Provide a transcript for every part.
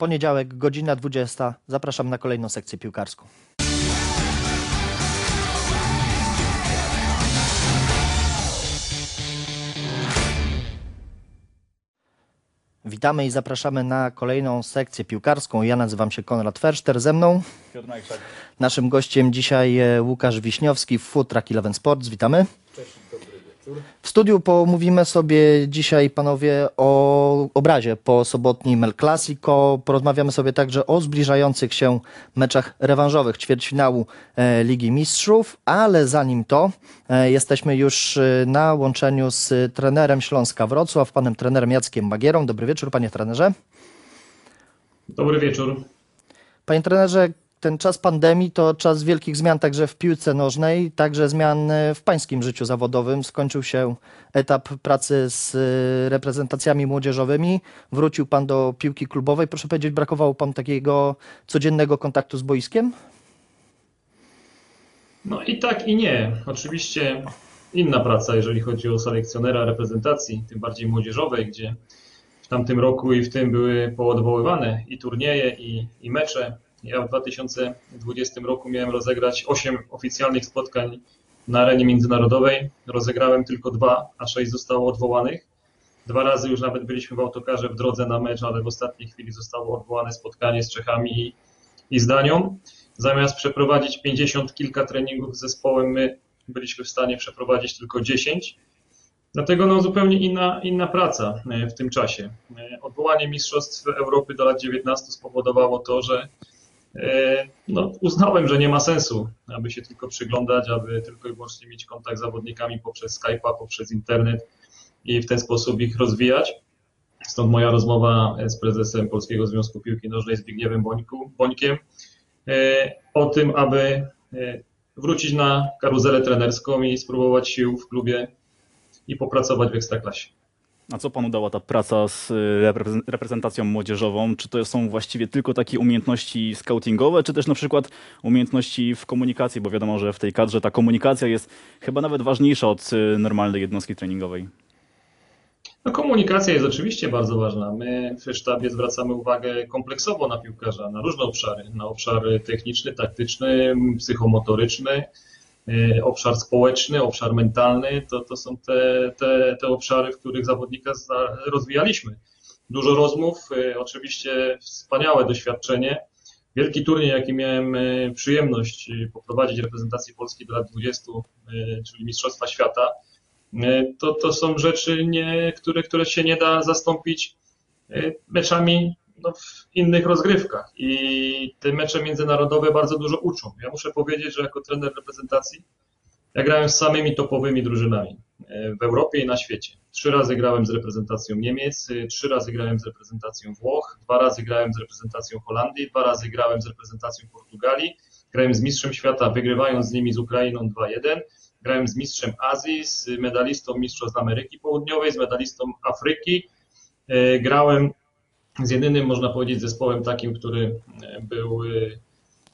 Poniedziałek, godzina 20. Zapraszam na kolejną sekcję piłkarską. Witamy i zapraszamy na kolejną sekcję piłkarską. Ja nazywam się Konrad Ferszter. Ze mną naszym gościem dzisiaj e, Łukasz Wiśniowski Food Truck Eleven Sports. Witamy. Cześć, dobry. W studiu pomówimy sobie dzisiaj, panowie, o obrazie po sobotnim El Clasico. Porozmawiamy sobie także o zbliżających się meczach rewanżowych ćwierćfinału e, Ligi Mistrzów, ale zanim to, e, jesteśmy już e, na łączeniu z trenerem Śląska Wrocław, panem trenerem Jackiem Magierą. Dobry wieczór, panie trenerze. Dobry wieczór. Panie trenerze, ten czas pandemii to czas wielkich zmian także w piłce nożnej, także zmian e, w pańskim życiu zawodowym. Skończył się etap pracy z e, reprezentacjami młodzieżowymi, wrócił pan do piłki klubowej. Proszę powiedzieć, brakowało panu takiego codziennego kontaktu z boiskiem? No i tak i nie. Oczywiście inna praca, jeżeli chodzi o selekcjonera reprezentacji, tym bardziej młodzieżowej, gdzie w tamtym roku i w tym były poodwoływane i turnieje, i, i mecze. Ja w 2020 roku miałem rozegrać 8 oficjalnych spotkań na arenie międzynarodowej. Rozegrałem tylko dwa, a sześć zostało odwołanych. Dwa razy już nawet byliśmy w autokarze w drodze na mecz, ale w ostatniej chwili zostało odwołane spotkanie z Czechami i, i z Danią. Zamiast przeprowadzić 50 kilka treningów z zespołem, my byliśmy w stanie przeprowadzić tylko 10. Dlatego no, zupełnie inna, inna praca e, w tym czasie. E, Odwołanie Mistrzostw Europy do lat 19 spowodowało to, że no, uznałem, że nie ma sensu, aby się tylko przyglądać, aby tylko i wyłącznie mieć kontakt z zawodnikami poprzez Skype'a, poprzez internet i w ten sposób ich rozwijać. Stąd moja rozmowa z prezesem Polskiego Związku Piłki Nożnej Zbigniewem Bońku, Bońkiem e, o tym, aby e, wrócić na karuzelę trenerską i spróbować sił w klubie i popracować w Ekstraklasie. A co panu dała ta praca z repre- reprezentacją młodzieżową? Czy to są właściwie tylko takie umiejętności scoutingowe, czy też na przykład umiejętności w komunikacji? Bo wiadomo, że w tej kadrze ta komunikacja jest chyba nawet ważniejsza od y, normalnej jednostki treningowej. No, komunikacja jest oczywiście bardzo ważna. My w sztabie zwracamy uwagę kompleksowo na piłkarza, na różne obszary. Na obszar techniczny, taktyczny, psychomotoryczny, obszar społeczny, obszar mentalny. To, to są te, te, te obszary, w których zawodnika za- rozwijaliśmy. Dużo rozmów, y, oczywiście wspaniałe doświadczenie. Wielki turniej, jaki miałem y, przyjemność poprowadzić reprezentację Polski do lat 20, y, czyli Mistrzostwa Świata. E, to, to są rzeczy, nie, które, które się nie da zastąpić e, meczami no, w innych rozgrywkach. I te mecze międzynarodowe bardzo dużo uczą. Ja muszę powiedzieć, że jako trener reprezentacji ja grałem z samymi topowymi drużynami e, w Europie i na świecie. Trzy razy grałem z reprezentacją Niemiec, e, trzy razy grałem z reprezentacją Włoch, dwa razy grałem z reprezentacją Holandii, dwa razy grałem z reprezentacją Portugalii, grałem z mistrzem świata, wygrywając z nimi z Ukrainą 2-1. Grałem z mistrzem Azji, z medalistą Mistrzostw Ameryki Południowej, z medalistą Afryki. E, Grałem z jedynym, można powiedzieć, zespołem takim, który e, był e,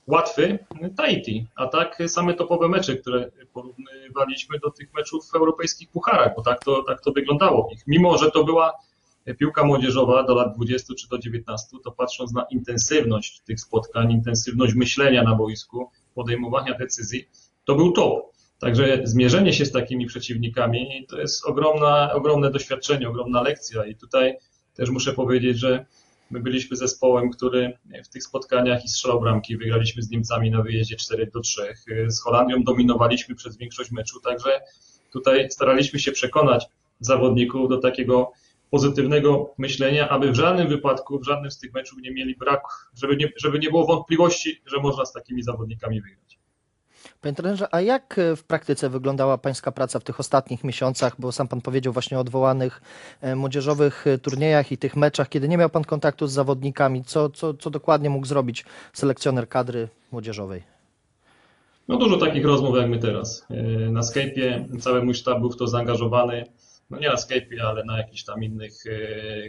łatwy, Tahiti. A tak same topowe mecze, które porównywaliśmy do tych meczów w europejskich pucharach, bo tak to, tak to wyglądało. w nich. Mimo, że to była piłka młodzieżowa do lat 20 czy do 19, to patrząc na intensywność tych spotkań, intensywność myślenia na boisku, podejmowania decyzji, to był top. Także zmierzenie się z takimi przeciwnikami to jest ogromna, ogromne doświadczenie, ogromna lekcja i tutaj też muszę powiedzieć, że my byliśmy zespołem, który w tych spotkaniach i strzelał bramki, wygraliśmy z Niemcami na wyjeździe 4 do 3, z Holandią dominowaliśmy przez większość meczu, także tutaj staraliśmy się przekonać zawodników do takiego pozytywnego myślenia, aby w żadnym wypadku, w żadnym z tych meczów nie mieli braku, żeby nie, żeby nie było wątpliwości, że można z takimi zawodnikami wygrać. Panie trenerze, a jak e, w praktyce wyglądała pańska praca w tych ostatnich miesiącach, bo sam pan powiedział właśnie o odwołanych e, młodzieżowych e, turniejach i tych meczach, kiedy nie miał pan kontaktu z zawodnikami, co, co, co dokładnie mógł zrobić selekcjoner kadry młodzieżowej? No dużo takich rozmów jak my teraz. Na Skype'ie cały mój sztab był w to zaangażowany. No nie na Skype'ie, ale na jakichś tam innych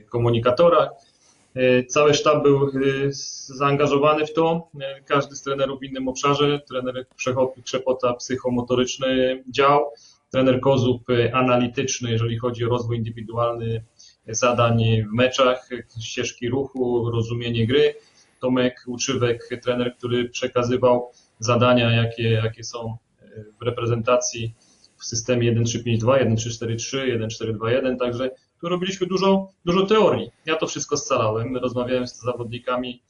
komunikatorach. Yy, Cały sztab był yy, zaangażowany w to. Yy, Każdy z trenerów w innym obszarze. Trener Przechop- Krzepota psychomotoryczny dział, trener Kozub analityczny, jeżeli chodzi o rozwój indywidualny zadań w meczach, ścieżki ruchu, rozumienie gry. Tomek Łuczywek, trener, który przekazywał zadania, jakie, jakie są w reprezentacji w systemie 1-3-5-2, 1-3-4-3, 1-4-2-1, także tu robiliśmy dużo, dużo teorii. Ja to wszystko scalałem, rozmawiałem z zawodnikami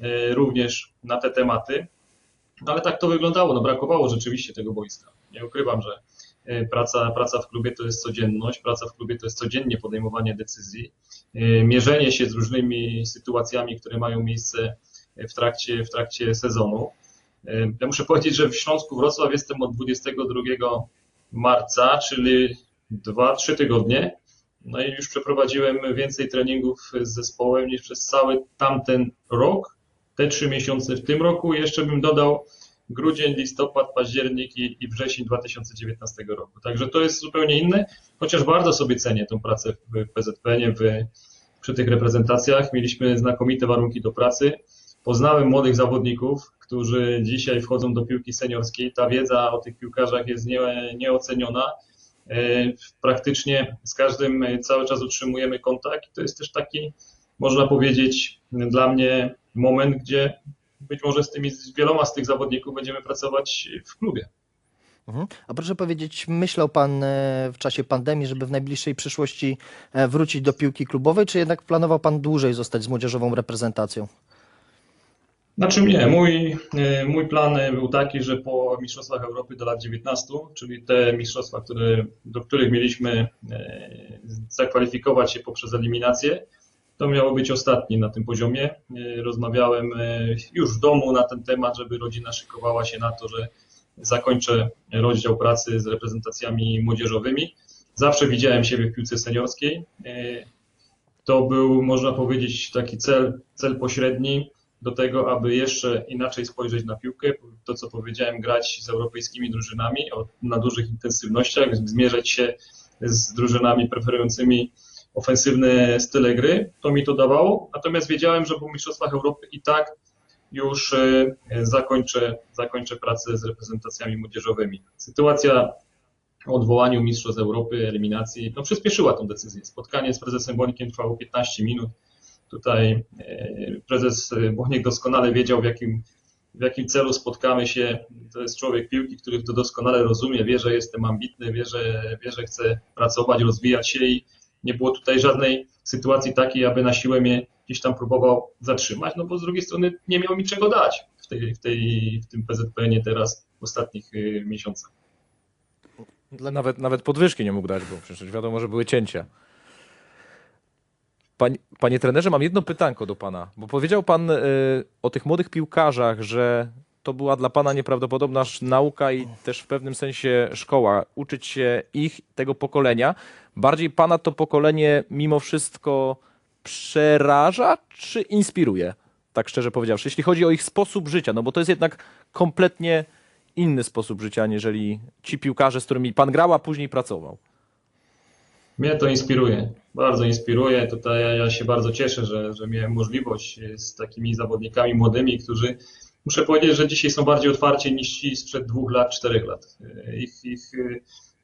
e, również na te tematy, ale tak to wyglądało, no brakowało rzeczywiście tego boiska. Nie ukrywam, że e, praca, praca w klubie to jest codzienność, praca w klubie to jest codziennie podejmowanie decyzji, e, mierzenie się z różnymi sytuacjami, które mają miejsce w trakcie, w trakcie sezonu. Ja muszę powiedzieć, że w Śląsku Wrocław jestem od 22 marca, czyli 2-3 tygodnie. No i już przeprowadziłem więcej treningów z zespołem niż przez cały tamten rok, te trzy miesiące w tym roku. Jeszcze bym dodał grudzień, listopad, październik i, i wrzesień 2019 roku. Także to jest zupełnie inne, chociaż bardzo sobie cenię tą pracę w PZPN-ie, w, przy tych reprezentacjach. Mieliśmy znakomite warunki do pracy. Poznałem młodych zawodników, którzy dzisiaj wchodzą do piłki seniorskiej. Ta wiedza o tych piłkarzach jest nie, nieoceniona. E, praktycznie z każdym cały czas utrzymujemy kontakt. To jest też taki, można powiedzieć, dla mnie moment, gdzie być może z tymi z wieloma z tych zawodników będziemy pracować w klubie. Mhm. A proszę powiedzieć, myślał Pan e, w czasie pandemii, żeby w najbliższej przyszłości e, wrócić do piłki klubowej, czy jednak planował Pan dłużej zostać z młodzieżową reprezentacją? Znaczy nie, mój, e, mój plan był taki, że po Mistrzostwach Europy do lat 19, czyli te mistrzostwa, które, do których mieliśmy e, zakwalifikować się poprzez eliminację, to miało być ostatni na tym poziomie. E, rozmawiałem już w domu na ten temat, żeby rodzina szykowała się na to, że zakończę rozdział pracy z reprezentacjami młodzieżowymi. Zawsze widziałem siebie w piłce seniorskiej. To był, można powiedzieć, taki cel, cel pośredni do tego, aby jeszcze inaczej spojrzeć na piłkę. To, co powiedziałem, grać z europejskimi drużynami na dużych intensywnościach, zmierzać się z drużynami preferującymi ofensywne style gry. To mi to dawało. Natomiast wiedziałem, że po Mistrzostwach Europy i tak już e, zakończę, zakończę pracę z reprezentacjami młodzieżowymi. Sytuacja o odwołaniu Mistrzostw Europy, eliminacji, no przyspieszyła tą decyzję. Spotkanie z prezesem Bonikiem trwało 15 minut. Tutaj e, prezes Boniek doskonale wiedział, w jakim, w jakim celu spotkamy się. To jest człowiek piłki, który to doskonale rozumie, wie, że jestem ambitny, wie, że, wie, że chcę pracować, rozwijać się i nie było tutaj żadnej sytuacji takiej, aby na siłę mnie gdzieś tam próbował zatrzymać, no bo z drugiej strony nie miał mi czego dać w, tej, w, tej, w tym PZPN-ie teraz w ostatnich e, miesiącach. Nawet, nawet podwyżki nie mógł dać, bo przecież wiadomo, że były cięcia. Panie, panie trenerze, mam jedno pytanko do pana, bo powiedział pan y, o tych młodych piłkarzach, że to była dla pana nieprawdopodobna nauka i też w pewnym sensie szkoła, uczyć się ich, tego pokolenia. Bardziej pana to pokolenie mimo wszystko przeraża czy inspiruje? Tak szczerze powiedziawszy, jeśli chodzi o ich sposób życia, no bo to jest jednak kompletnie inny sposób życia, aniżeli ci piłkarze, z którymi pan grał, a później pracował. Mnie to inspiruje, bardzo inspiruje. Tutaj ja, się bardzo cieszę, że, że miałem możliwość z takimi zawodnikami młodymi, którzy muszę powiedzieć, że dzisiaj są bardziej otwarci niż ci sprzed dwóch lat, czterech lat. Ich, ich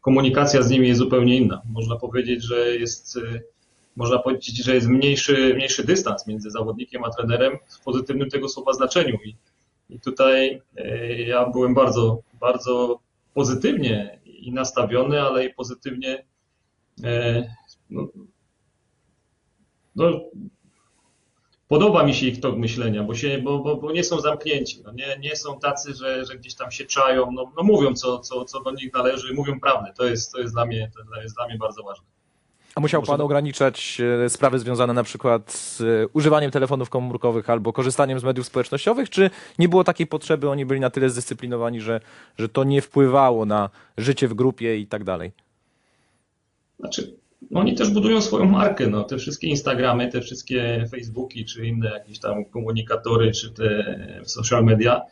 komunikacja z nimi jest zupełnie inna. Można powiedzieć, że jest, można powiedzieć, że jest mniejszy, mniejszy dystans między zawodnikiem a trenerem w pozytywnym tego słowa znaczeniu. I, i tutaj e, ja byłem bardzo, bardzo pozytywnie i nastawiony, ale i pozytywnie E, no, no, podoba mi się ich tok myślenia, bo, się, bo, bo, bo nie są zamknięci, no nie, nie są tacy, że, że gdzieś tam się czają, no, no mówią co, co, co do nich należy, mówią prawdę, to jest, to jest, dla, mnie, to jest dla mnie bardzo ważne. A musiał Pan ograniczać e, sprawy związane na przykład z e, używaniem telefonów komórkowych albo korzystaniem z mediów społecznościowych, czy nie było takiej potrzeby, oni byli na tyle zdyscyplinowani, że, że to nie wpływało na życie w grupie i tak dalej? Znaczy, oni też budują swoją markę, no, te wszystkie Instagramy, te wszystkie Facebooki, czy inne jakieś tam komunikatory, czy te social media,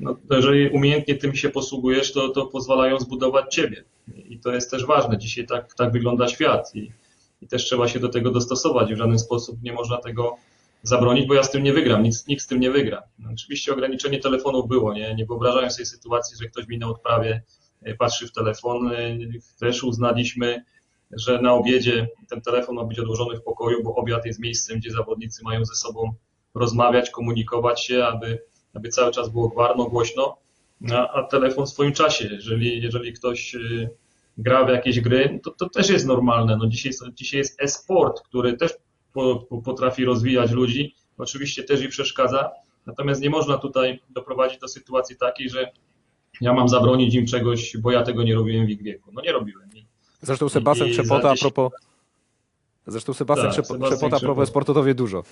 no, jeżeli umiejętnie tym się posługujesz, to, to pozwalają zbudować ciebie. I to jest też ważne. Dzisiaj tak, tak wygląda świat i, i też trzeba się do tego dostosować. W żaden sposób nie można tego zabronić, bo ja z tym nie wygram, nic, nikt z tym nie wygra. No, oczywiście ograniczenie telefonów było, nie, nie wyobrażają sobie sytuacji, że ktoś mi na odprawie patrzy w telefon. Też uznaliśmy, że na obiedzie ten telefon ma być odłożony w pokoju, bo obiad jest miejscem, gdzie zawodnicy mają ze sobą rozmawiać, komunikować się, aby, aby cały czas było gwarno, głośno, a, a telefon w swoim czasie. Jeżeli, jeżeli ktoś y, gra w jakieś gry, to, to też jest normalne. No dzisiaj, dzisiaj jest e-sport, który też po, po, potrafi rozwijać ludzi, oczywiście też i przeszkadza, natomiast nie można tutaj doprowadzić do sytuacji takiej, że ja mam zabronić im czegoś, bo ja tego nie robiłem w ich wieku. No nie robiłem. Zresztą Sebastian Trzepota a 10 propos... Zresztą Sebastian Tak, Trzepota a propos dużo.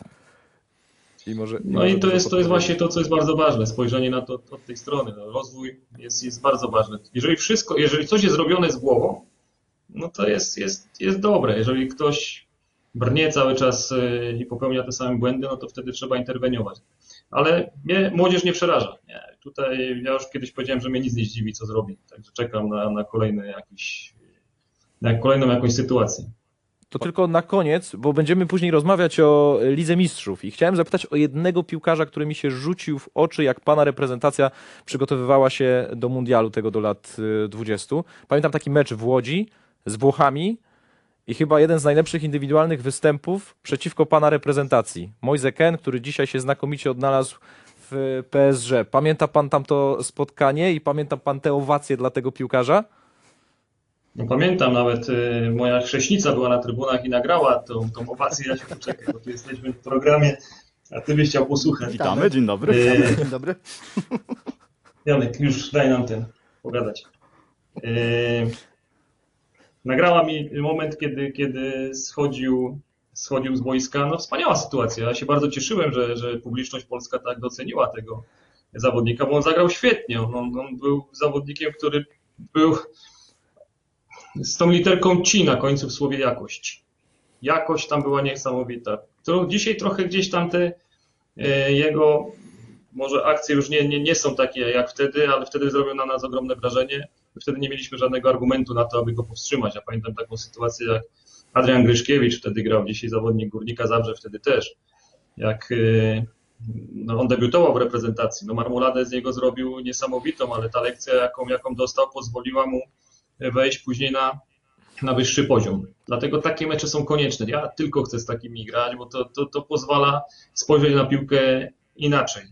I może, No i to jest, to jest właśnie to, co jest bardzo ważne, spojrzenie na to od, od tej strony. No, rozwój jest, jest bardzo ważny. Jeżeli wszystko, jeżeli coś jest zrobione z głową, no to jest, jest, jest dobre. Jeżeli ktoś brnie cały czas y, i popełnia te same błędy, no to wtedy trzeba interweniować. Ale mnie młodzież nie przeraża. Nie. Tutaj ja już kiedyś powiedziałem, że mnie nic nie zdziwi, co zrobi. Także czekam na, na kolejny jakiś, na kolejną jakąś sytuację. To tylko na koniec, bo będziemy później rozmawiać o Lidze Mistrzów i chciałem zapytać o jednego piłkarza, który mi się rzucił w oczy, jak pana reprezentacja przygotowywała się do mundialu tego do lat y, 20. Pamiętam taki mecz w Łodzi z Włochami i chyba jeden z najlepszych indywidualnych występów przeciwko pana reprezentacji. Moise Ken, który dzisiaj się znakomicie odnalazł w PSG. Pamięta pan tamto spotkanie i pamięta pan te owacje dla tego piłkarza? No pamiętam nawet, y, moja chrześnica była na trybunach i nagrała tą, tą owację. Ja się poczekaj, bo tu jesteśmy w programie, a ty byś chciał posłuchać. Witamy, dzień dobry. Y, Dzień dobry. Janek, już daj nam ten pogadać. Y, Nagrała mi moment, kiedy, kiedy schodził, schodził z boiska. No wspaniała sytuacja. Ja się bardzo cieszyłem, że, że publiczność polska tak doceniła tego zawodnika, bo on zagrał świetnie. On, on był zawodnikiem, który był z tą literką ci na końcu w słowie jakość. Jakość tam była niesamowita. To dzisiaj trochę gdzieś tam te e, jego może akcje już nie, nie, nie są takie jak wtedy, ale wtedy zrobił na nas ogromne wrażenie. Wtedy nie mieliśmy żadnego argumentu na to, aby go powstrzymać. Ja pamiętam taką sytuację, jak Adrian Gryszkiewicz wtedy grał, dzisiaj zawodnik Górnika Zabrze wtedy też. Jak e, no, on debiutował w reprezentacji, no marmoladę z niego zrobił niesamowitą, ale ta lekcja, jaką, jaką dostał, pozwoliła mu wejść później na, na wyższy poziom. Dlatego takie mecze są konieczne. Ja tylko chcę z takimi grać, bo to, to, to pozwala spojrzeć na piłkę inaczej.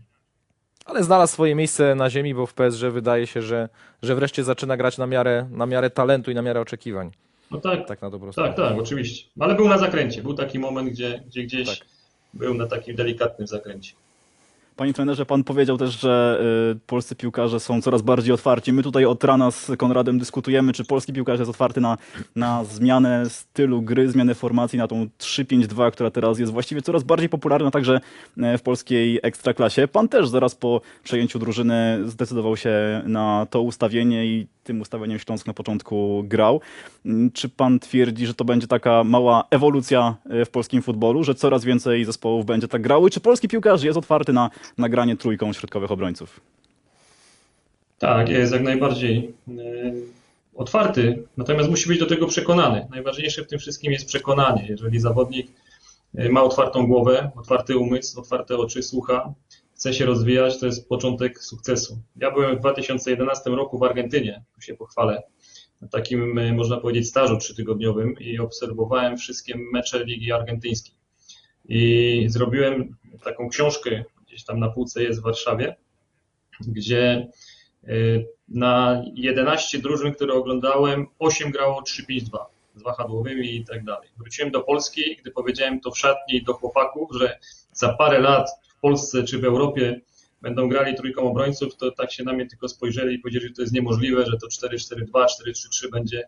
Ale znalazł swoje miejsce na ziemi, bo w PSG wydaje się, że, że wreszcie zaczyna grać na miarę, na miarę talentu i na miarę oczekiwań. No tak, Tak na dobrą tak, tak, oczywiście. Ale był na zakręcie. Był taki moment, gdzie, gdzie gdzieś Tak. był na takim delikatnym zakręcie. Panie trenerze, pan powiedział też, że y, polscy piłkarze są coraz bardziej otwarci. My tutaj od rana z Konradem dyskutujemy, czy polski piłkarz jest otwarty na, na zmianę stylu gry, zmianę formacji, na tą 3-5-2, która teraz jest właściwie coraz bardziej popularna także e, w polskiej ekstraklasie. Pan też zaraz po przejęciu drużyny zdecydował się na to ustawienie i tym ustawieniem Śląsk na początku grał. Mm, Czy pan twierdzi, że to będzie taka mała ewolucja e, w polskim futbolu, że coraz więcej zespołów będzie tak grały? Czy polski piłkarz jest otwarty na, na granie trójką środkowych obrońców? Tak, jest jak najbardziej y, otwarty, natomiast musi być do tego przekonany. Najważniejsze w tym wszystkim jest przekonanie. Jeżeli zawodnik y, ma otwartą głowę, otwarty umysł, otwarte oczy, słucha, chce się rozwijać, to jest początek sukcesu. Ja byłem w 2011 roku w Argentynie, tu się pochwalę, na takim, y, można powiedzieć, stażu trzytygodniowym i obserwowałem wszystkie mecze Ligi Argentyńskiej. I zrobiłem taką książkę, gdzieś tam na półce jest w Warszawie, gdzie y, na 11 drużyn, które oglądałem, 8 grało 3-5-2 z wahadłowymi i tak dalej. Wróciłem do Polski, gdy powiedziałem to w szatni do chłopaków, że za parę lat w Polsce czy w Europie będą grali trójką obrońców, to tak się na mnie tylko spojrzeli i powiedzieli, że to jest niemożliwe, że to 4-4-2, 4-3-3 będzie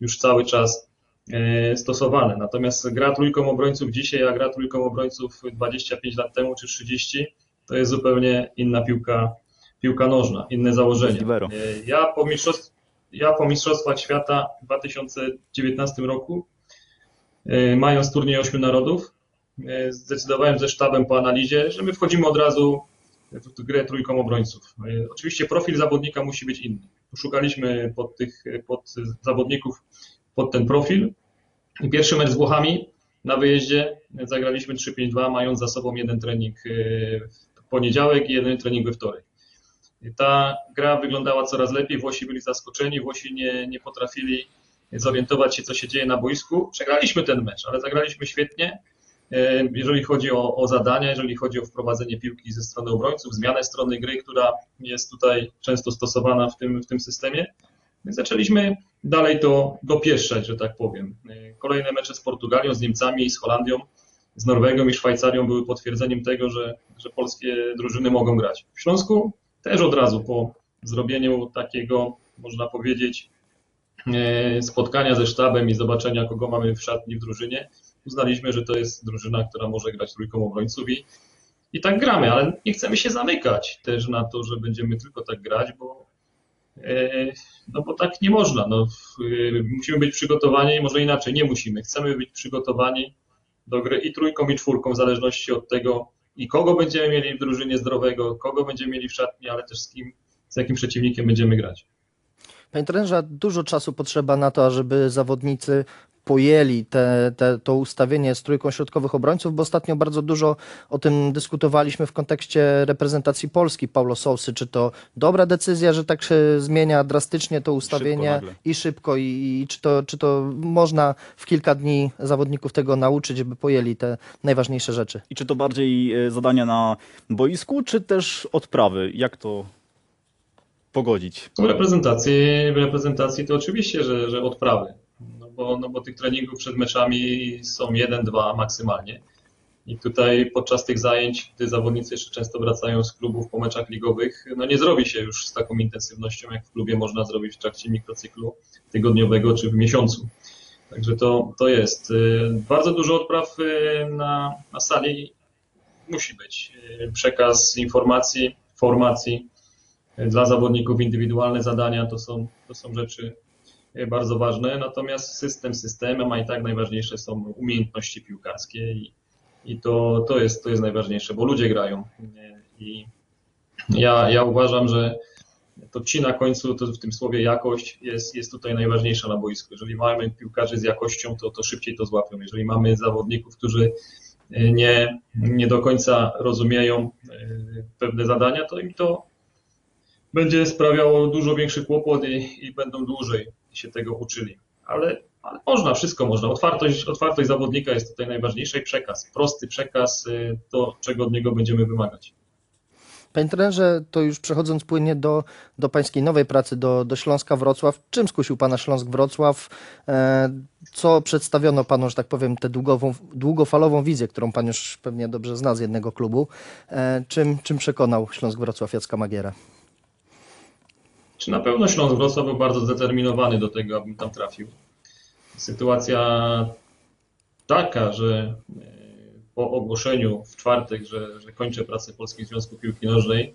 już cały czas e, stosowane. Natomiast gra trójką obrońców dzisiaj, a gra trójką obrońców 25 lat temu czy 30, to jest zupełnie inna piłka, piłka nożna, inne założenie. E, Ja po, mistrzostw, ja po Mistrzostwach Świata w 2019 roku, e, mając turniej ośmiu narodów, zdecydowałem ze sztabem po analizie, że my wchodzimy od razu w grę trójką obrońców. E, Oczywiście profil zawodnika musi być inny. Szukaliśmy pod tych pod zawodników pod ten profil. Pierwszy mecz z Włochami na wyjeździe zagraliśmy 3-5-2, mając za sobą jeden trening e, w poniedziałek i jeden trening we wtorek. Ta gra wyglądała coraz lepiej, Włosi byli zaskoczeni, Włosi nie, nie potrafili zorientować się, co się dzieje na boisku. Przegraliśmy ten mecz, ale zagraliśmy świetnie. E, Jeżeli chodzi o, o zadania, jeżeli chodzi o wprowadzenie piłki ze strony obrońców, zmianę strony gry, która jest tutaj często stosowana w tym, w tym systemie, my zaczęliśmy dalej to dopieszczać, że tak powiem. E, Kolejne mecze z Portugalią, z Niemcami, z Holandią, z Norwegią i Szwajcarią były potwierdzeniem tego, że, że polskie drużyny mogą grać. W Śląsku też od razu po zrobieniu takiego, można powiedzieć, e, spotkania ze sztabem i zobaczenia, kogo mamy w szatni w drużynie, uznaliśmy, że to jest drużyna, która może grać trójką obrońców i, i tak gramy, ale nie chcemy się zamykać też na to, że będziemy tylko tak grać, bo, e, no bo tak nie można. No, e, musimy być przygotowani, może inaczej, nie musimy. Chcemy być przygotowani do gry i trójką, i czwórką, w zależności od tego, i kogo będziemy mieli w drużynie zdrowego, kogo będziemy mieli w szatni, ale też z kim, z jakim przeciwnikiem będziemy grać. Panie trenerze, dużo czasu potrzeba na to, żeby zawodnicy pojęli te, te, to ustawienie z trójką środkowych obrońców, bo ostatnio bardzo dużo o tym dyskutowaliśmy w kontekście reprezentacji Polski Paulo Sousy. Czy to dobra decyzja, że tak się zmienia drastycznie to ustawienie nagle. i szybko i, i czy, to, czy to można w kilka dni zawodników tego nauczyć, żeby pojęli te najważniejsze rzeczy? I czy to bardziej e, zadania na boisku, czy też odprawy? Jak to pogodzić? W reprezentacji, w reprezentacji to oczywiście, że, że odprawy, no bo, no bo tych treningów przed meczami są jeden, dwa maksymalnie. I tutaj podczas tych zajęć, gdy zawodnicy jeszcze często wracają z klubów po meczach ligowych, no nie zrobi się już z taką intensywnością, jak w klubie można zrobić w trakcie mikrocyklu tygodniowego czy w miesiącu. Także to, to jest. Y, Bardzo dużo odpraw y, na, na sali musi być. Y, Przekaz informacji, formacji, dla zawodników indywidualne zadania to są, to są rzeczy bardzo ważne, natomiast system systemem, a i tak najważniejsze są umiejętności piłkarskie i, i to, to, jest, to jest najważniejsze, bo ludzie grają. E, I ja, ja uważam, że to ci na końcu, to w tym słowie jakość jest, jest tutaj najważniejsza na boisku. Jeżeli mamy piłkarzy z jakością, to, to szybciej to złapią. Jeżeli mamy zawodników, którzy e, nie, nie do końca rozumieją e, pewne zadania, to im to będzie sprawiało dużo większy kłopot i, i będą dłużej się tego uczyli. Ale, ale można, wszystko można. Otwartość, otwartość zawodnika jest tutaj najważniejsza i przekaz. Prosty przekaz, y, to czego od niego będziemy wymagać. Panie trenerze, to już przechodząc płynnie do, do pańskiej nowej pracy, do, do Śląska Wrocław. Czym skusił pana Śląsk Wrocław? E, co przedstawiono panu, że tak powiem, tę długową, długofalową wizję, którą pan już pewnie dobrze zna z jednego klubu. E, czym, czym przekonał Śląsk Wrocław Jacka Magiera? Czy na pewno Śląsk Wrocław był bardzo zdeterminowany do tego, abym tam trafił. Sytuacja taka, że e, po ogłoszeniu w czwartek, że, że kończę pracę w Polskim Związku Piłki Nożnej,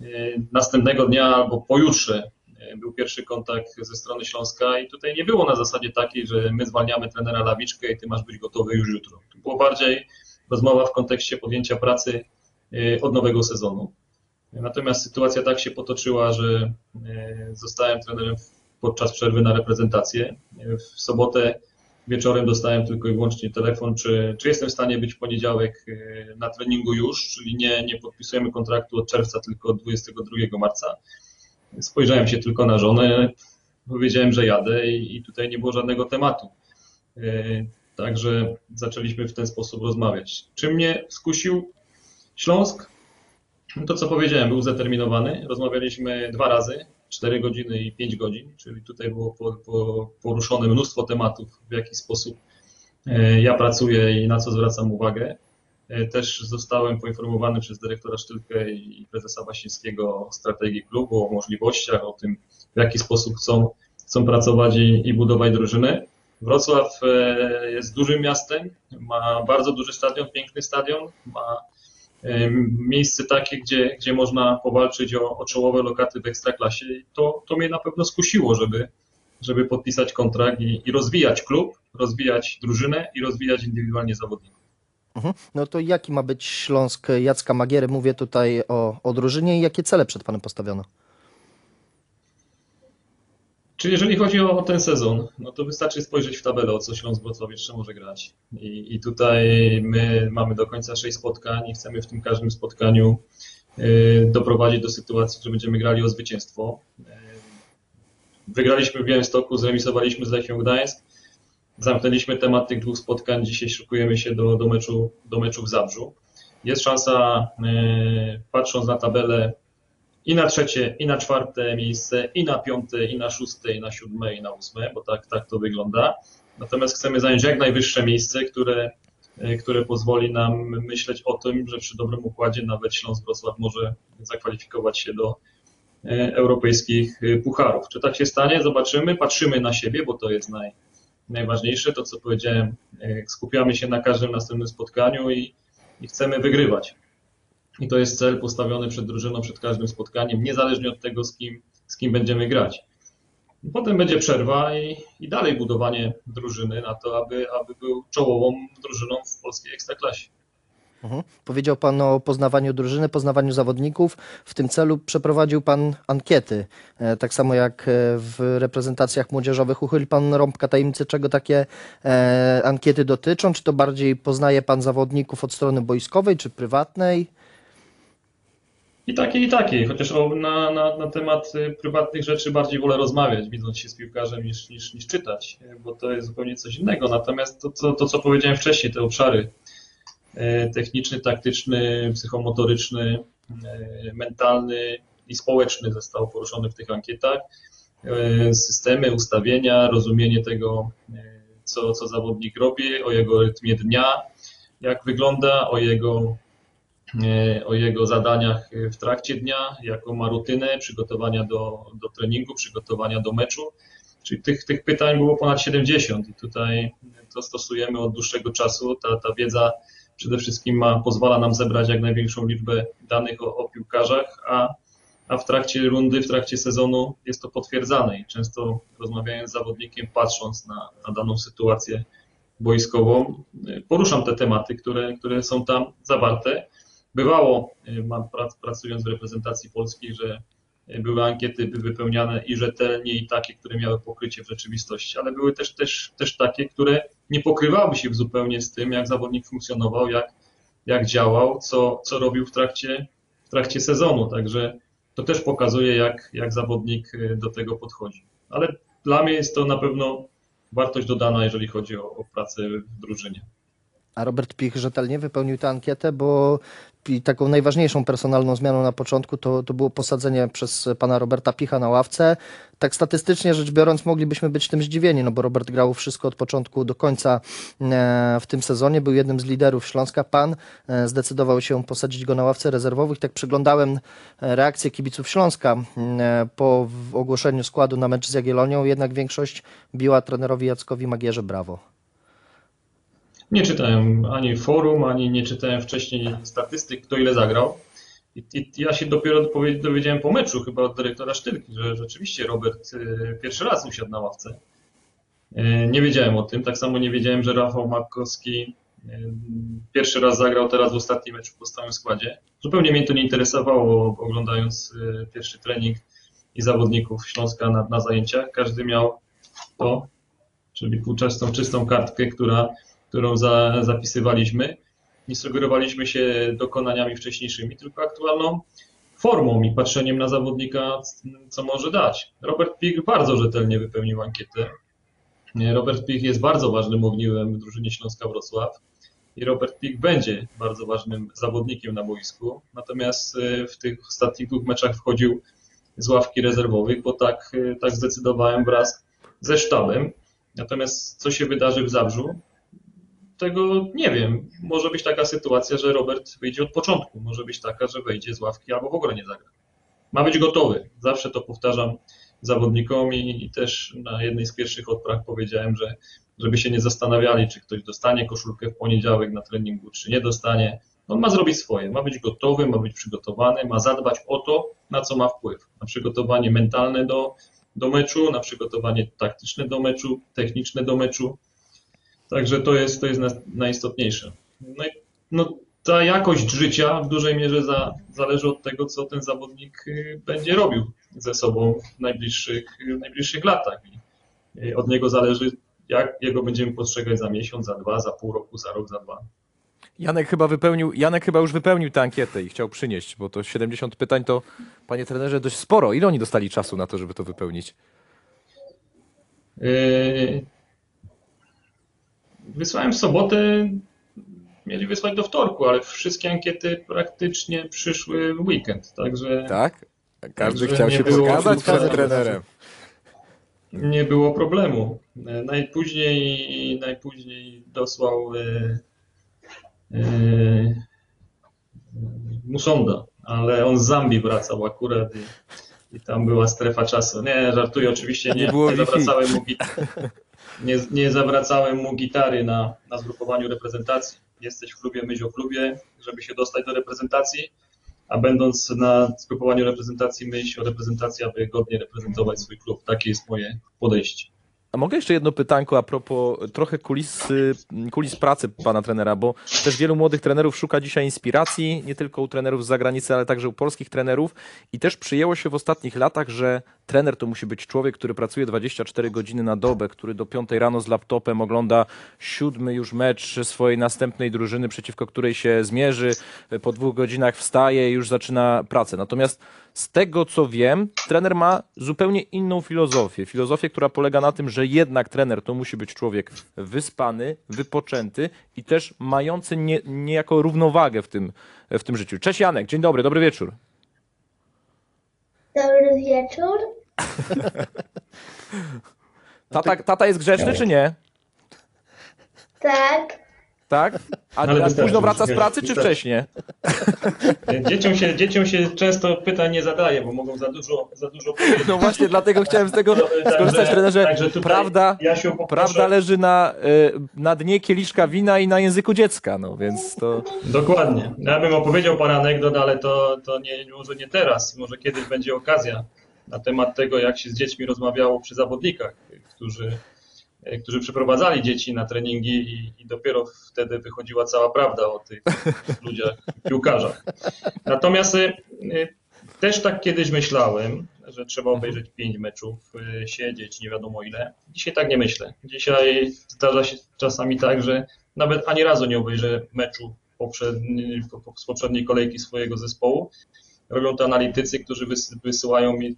e, następnego dnia albo pojutrze e, był pierwszy kontakt ze strony Śląska i tutaj nie było na zasadzie takiej, że my zwalniamy trenera Lawiczkę i ty masz być gotowy już jutro. To było bardziej rozmowa w kontekście podjęcia pracy od nowego sezonu. Natomiast sytuacja tak się potoczyła, że e, zostałem trenerem podczas przerwy na reprezentację. E, W sobotę wieczorem dostałem tylko i wyłącznie telefon, czy, czy jestem w stanie być w poniedziałek e, na treningu już, czyli nie, nie podpisujemy kontraktu od czerwca, tylko od 22 marca. Spojrzałem się tylko na żonę, powiedziałem, że jadę i, i tutaj nie było żadnego tematu. Także zaczęliśmy w ten sposób rozmawiać. Czy mnie skusił Śląsk? No To, co powiedziałem, był zdeterminowany. Rozmawialiśmy dwa razy, 4 godziny i 5 godzin, czyli tutaj było po, po, poruszone mnóstwo tematów, w jaki sposób e, ja pracuję i na co zwracam uwagę. E, Też zostałem poinformowany przez dyrektora Sztylkę i prezesa Wasińskiego o strategii klubu, o możliwościach, o tym, w jaki sposób chcą, chcą pracować i, i budować drużynę. Wrocław e, jest dużym miastem, ma bardzo duży stadion, piękny stadion, ma miejsce takie, gdzie, gdzie można powalczyć o, o czołowe lokaty w ekstraklasie. To, to mnie na pewno skusiło, żeby, żeby podpisać kontrakt i, i rozwijać klub, rozwijać drużynę i rozwijać indywidualnie zawodników. Mhm. No to jaki ma być Śląsk Jacka Magiery? Mówię tutaj o, o drużynie i jakie cele przed panem postawiono? Czy jeżeli chodzi o ten sezon, no to wystarczy spojrzeć w tabelę, o co Śląsk Wrocław jeszcze może grać. I, I tutaj my mamy do końca sześć spotkań i chcemy w tym każdym spotkaniu y, doprowadzić do sytuacji, że będziemy grali o zwycięstwo. Y, wygraliśmy w Białymstoku, zremisowaliśmy z Lechią Gdańsk. Zamknęliśmy temat tych dwóch spotkań. Dzisiaj szykujemy się do, do, meczu, do meczu w Zabrzu. Jest szansa, e, patrząc na tabelę, i na trzecie, i na czwarte miejsce, i na piąte, i na szóste, i na siódme, i na ósme, bo tak, tak to wygląda. Natomiast chcemy zająć jak najwyższe miejsce, które, e, które pozwoli nam myśleć o tym, że przy dobrym układzie nawet Śląsk Wrocław może zakwalifikować się do e, europejskich e, pucharów. Czy tak się stanie? Zobaczymy. Patrzymy na siebie, bo to jest naj, najważniejsze. To, co powiedziałem, skupiamy się na każdym następnym spotkaniu i, i chcemy wygrywać. I to jest cel postawiony przed drużyną, przed każdym spotkaniem, niezależnie od tego, z kim, z kim będziemy grać. Potem będzie przerwa i, i dalej budowanie drużyny na to, aby, aby był czołową drużyną w polskiej ekstraklasie. Mhm. Powiedział Pan o poznawaniu drużyny, poznawaniu zawodników. W tym celu przeprowadził Pan ankiety. E, Tak samo jak e, w reprezentacjach młodzieżowych. Uchyli Pan rąbka tajemnicy, czego takie e, ankiety dotyczą? Czy to bardziej poznaje Pan zawodników od strony boiskowej, czy prywatnej? I takiej, i takiej, chociaż na, na, na temat y, prywatnych rzeczy bardziej wolę rozmawiać, widząc się z piłkarzem, niż, niż, niż czytać, y, bo to jest zupełnie coś innego. Natomiast to, to, to co powiedziałem wcześniej, te obszary y, techniczny, taktyczny, psychomotoryczny, mentalny i społeczny został poruszony w tych ankietach. Systemy, ustawienia, rozumienie tego, co, co zawodnik robi, o jego rytmie dnia, jak wygląda, o jego o jego zadaniach w trakcie dnia, jaką ma rutynę przygotowania do, do treningu, przygotowania do meczu. Czyli tych, tych pytań było ponad 70 i tutaj to stosujemy od dłuższego czasu. Ta, ta wiedza przede wszystkim ma, pozwala nam zebrać jak największą liczbę danych o, o piłkarzach, a, a w trakcie rundy, w trakcie sezonu jest to potwierdzane i często rozmawiając z zawodnikiem, patrząc na, na daną sytuację boiskową, y, poruszam te tematy, które, które są tam zawarte. Bywało, prac, pracując w reprezentacji polskiej, że y, były ankiety wypełniane i rzetelnie, i takie, które miały pokrycie w rzeczywistości, ale były też, też, też takie, które nie pokrywały się zupełnie z tym, jak zawodnik funkcjonował, jak, jak działał, co, co robił w trakcie, w trakcie sezonu. Także to też pokazuje, jak, jak zawodnik y, do tego podchodzi. Ale dla mnie jest to na pewno wartość dodana, jeżeli chodzi o, o pracę w drużynie. A Robert Pich rzetelnie wypełnił tę ankietę, bo taką najważniejszą personalną zmianą na początku to, to było posadzenie przez pana Roberta Picha na ławce. Tak statystycznie rzecz biorąc moglibyśmy być tym zdziwieni, no bo Robert grał wszystko od początku do końca e, w tym sezonie, był jednym z liderów Śląska. Pan e, zdecydował się posadzić go na ławce rezerwowych. Tak przyglądałem e, reakcję kibiców Śląska po ogłoszeniu składu na mecz z Jagiellonią, jednak większość biła trenerowi Jackowi Magierze brawo. Nie czytałem ani forum, ani nie czytałem wcześniej statystyk, kto ile zagrał. I, i ja się dopiero dowiedziałem po meczu, chyba od dyrektora Sztylki, że rzeczywiście Robert y, pierwszy raz usiadł na ławce. Y, Nie wiedziałem o tym. Tak samo nie wiedziałem, że Rafał Makowski y, pierwszy raz zagrał teraz w ostatnim meczu w podstawowym składzie. Zupełnie mnie to nie interesowało, oglądając pierwszy trening i zawodników Śląska na, na zajęciach. Każdy miał to, czyli półczystą, czystą kartkę, która którą za, zapisywaliśmy. Nie sugerowaliśmy się dokonaniami wcześniejszymi, tylko aktualną formą i patrzeniem na zawodnika, co może dać. Robert Pich bardzo rzetelnie wypełnił ankietę. Robert Pich jest bardzo ważnym ogniwem w drużynie Śląska Wrocław i Robert Pich będzie bardzo ważnym zawodnikiem na boisku. Natomiast y, w tych ostatnich dwóch meczach wchodził z ławki rezerwowych, bo tak, y, tak zdecydowałem wraz ze sztabem. Natomiast co się wydarzy w Zabrzu, tego nie wiem. Może być taka sytuacja, że Robert wyjdzie od początku. Może być taka, że wejdzie z ławki albo w ogóle nie zagra. Ma być gotowy. Zawsze to powtarzam zawodnikom i, i też na jednej z pierwszych odpraw powiedziałem, że żeby się nie zastanawiali, czy ktoś dostanie koszulkę w poniedziałek na treningu, czy nie dostanie. On ma zrobić swoje. Ma być gotowy, ma być przygotowany, ma zadbać o to, na co ma wpływ. Na przygotowanie mentalne do, do meczu, na przygotowanie taktyczne do meczu, techniczne do meczu. Także to jest, to jest najistotniejsze. No, i, no, ta jakość życia w dużej mierze za, zależy od tego, co ten zawodnik y, będzie robił ze sobą w najbliższych, w najbliższych latach. I y, od niego zależy, jak jego będziemy postrzegać za miesiąc, za dwa, za pół roku, za rok, za dwa. Janek chyba wypełnił, Janek chyba już wypełnił tę ankietę i chciał przynieść, bo to 70 pytań to, panie trenerze, dość sporo. Ile oni dostali czasu na to, żeby to wypełnić? Yy, Wysłałem w sobotę, mieli wysłać do wtorku, ale wszystkie ankiety praktycznie przyszły w weekend, także Tak? Każdy Także chciał się pokazać przed trenerem. nie było problemu. E, Najpóźniej, najpóźniej dosłał e, e, Musonda, ale on z Zambii wracał akurat i, i tam była strefa czasu. Nie, żartuję oczywiście, nie, Nie było nie zawracałem mu, git- nie, nie zawracałem mu gitary na, na zgrupowaniu reprezentacji. Jesteś w klubie, myśl o klubie, żeby się dostać do reprezentacji, a będąc na zgrupowaniu reprezentacji, myśl o reprezentacji, aby godnie reprezentować swój klub. Takie jest moje podejście. A mogę jeszcze jedno pytanko a propos trochę kulis, y, kulis pracy pana trenera, bo też wielu młodych trenerów szuka dzisiaj inspiracji, nie tylko u trenerów z zagranicy, ale także u polskich trenerów i też przyjęło się w ostatnich latach, że trener to musi być człowiek, który pracuje 24 godziny na dobę, który do 5 rano z laptopem ogląda siódmy już mecz swojej następnej drużyny, przeciwko której się zmierzy, po dwóch godzinach wstaje i już zaczyna pracę. Natomiast z tego co wiem, trener ma zupełnie inną filozofię. Filozofię, która polega na tym, że jednak trener to musi być człowiek wyspany, wypoczęty i też mający nie, niejako równowagę w tym, w tym życiu. Cześć Janek, dzień dobry, dobry wieczór. Dobry wieczór. Tata, tata jest grzeczny czy nie? Tak, Tak? A, Ale a późno wraca z pracy czy wcześniej? Dzieciom się, dzieciom się często pytań nie zadaje, bo mogą za dużo, za dużo powiedzieć. No właśnie, dlatego chciałem z tego Także- skorzystać, trenerze. także Prawda, Jasiu, prawda leży na, y, na dnie kieliszka wina i na języku dziecka, no więc to... Dokładnie. Ja bym opowiedział parę anegdot, ale to, to nie, może nie teraz, może kiedyś będzie okazja na temat tego, jak się z dziećmi rozmawiało przy zawodnikach, którzy, którzy przyprowadzali dzieci na treningi i, i dopiero wtedy wychodziła cała prawda o tych ludziach, piłkarzach. Natomiast y, też tak kiedyś myślałem, że trzeba obejrzeć pięć meczów, y, siedzieć nie wiadomo ile. Dzisiaj tak nie myślę. Dzisiaj zdarza się czasami tak, że nawet ani razu nie obejrzę meczu poprzedni, po- po- z poprzedniej kolejki swojego zespołu. Robią to analitycy, którzy wys- wysyłają mi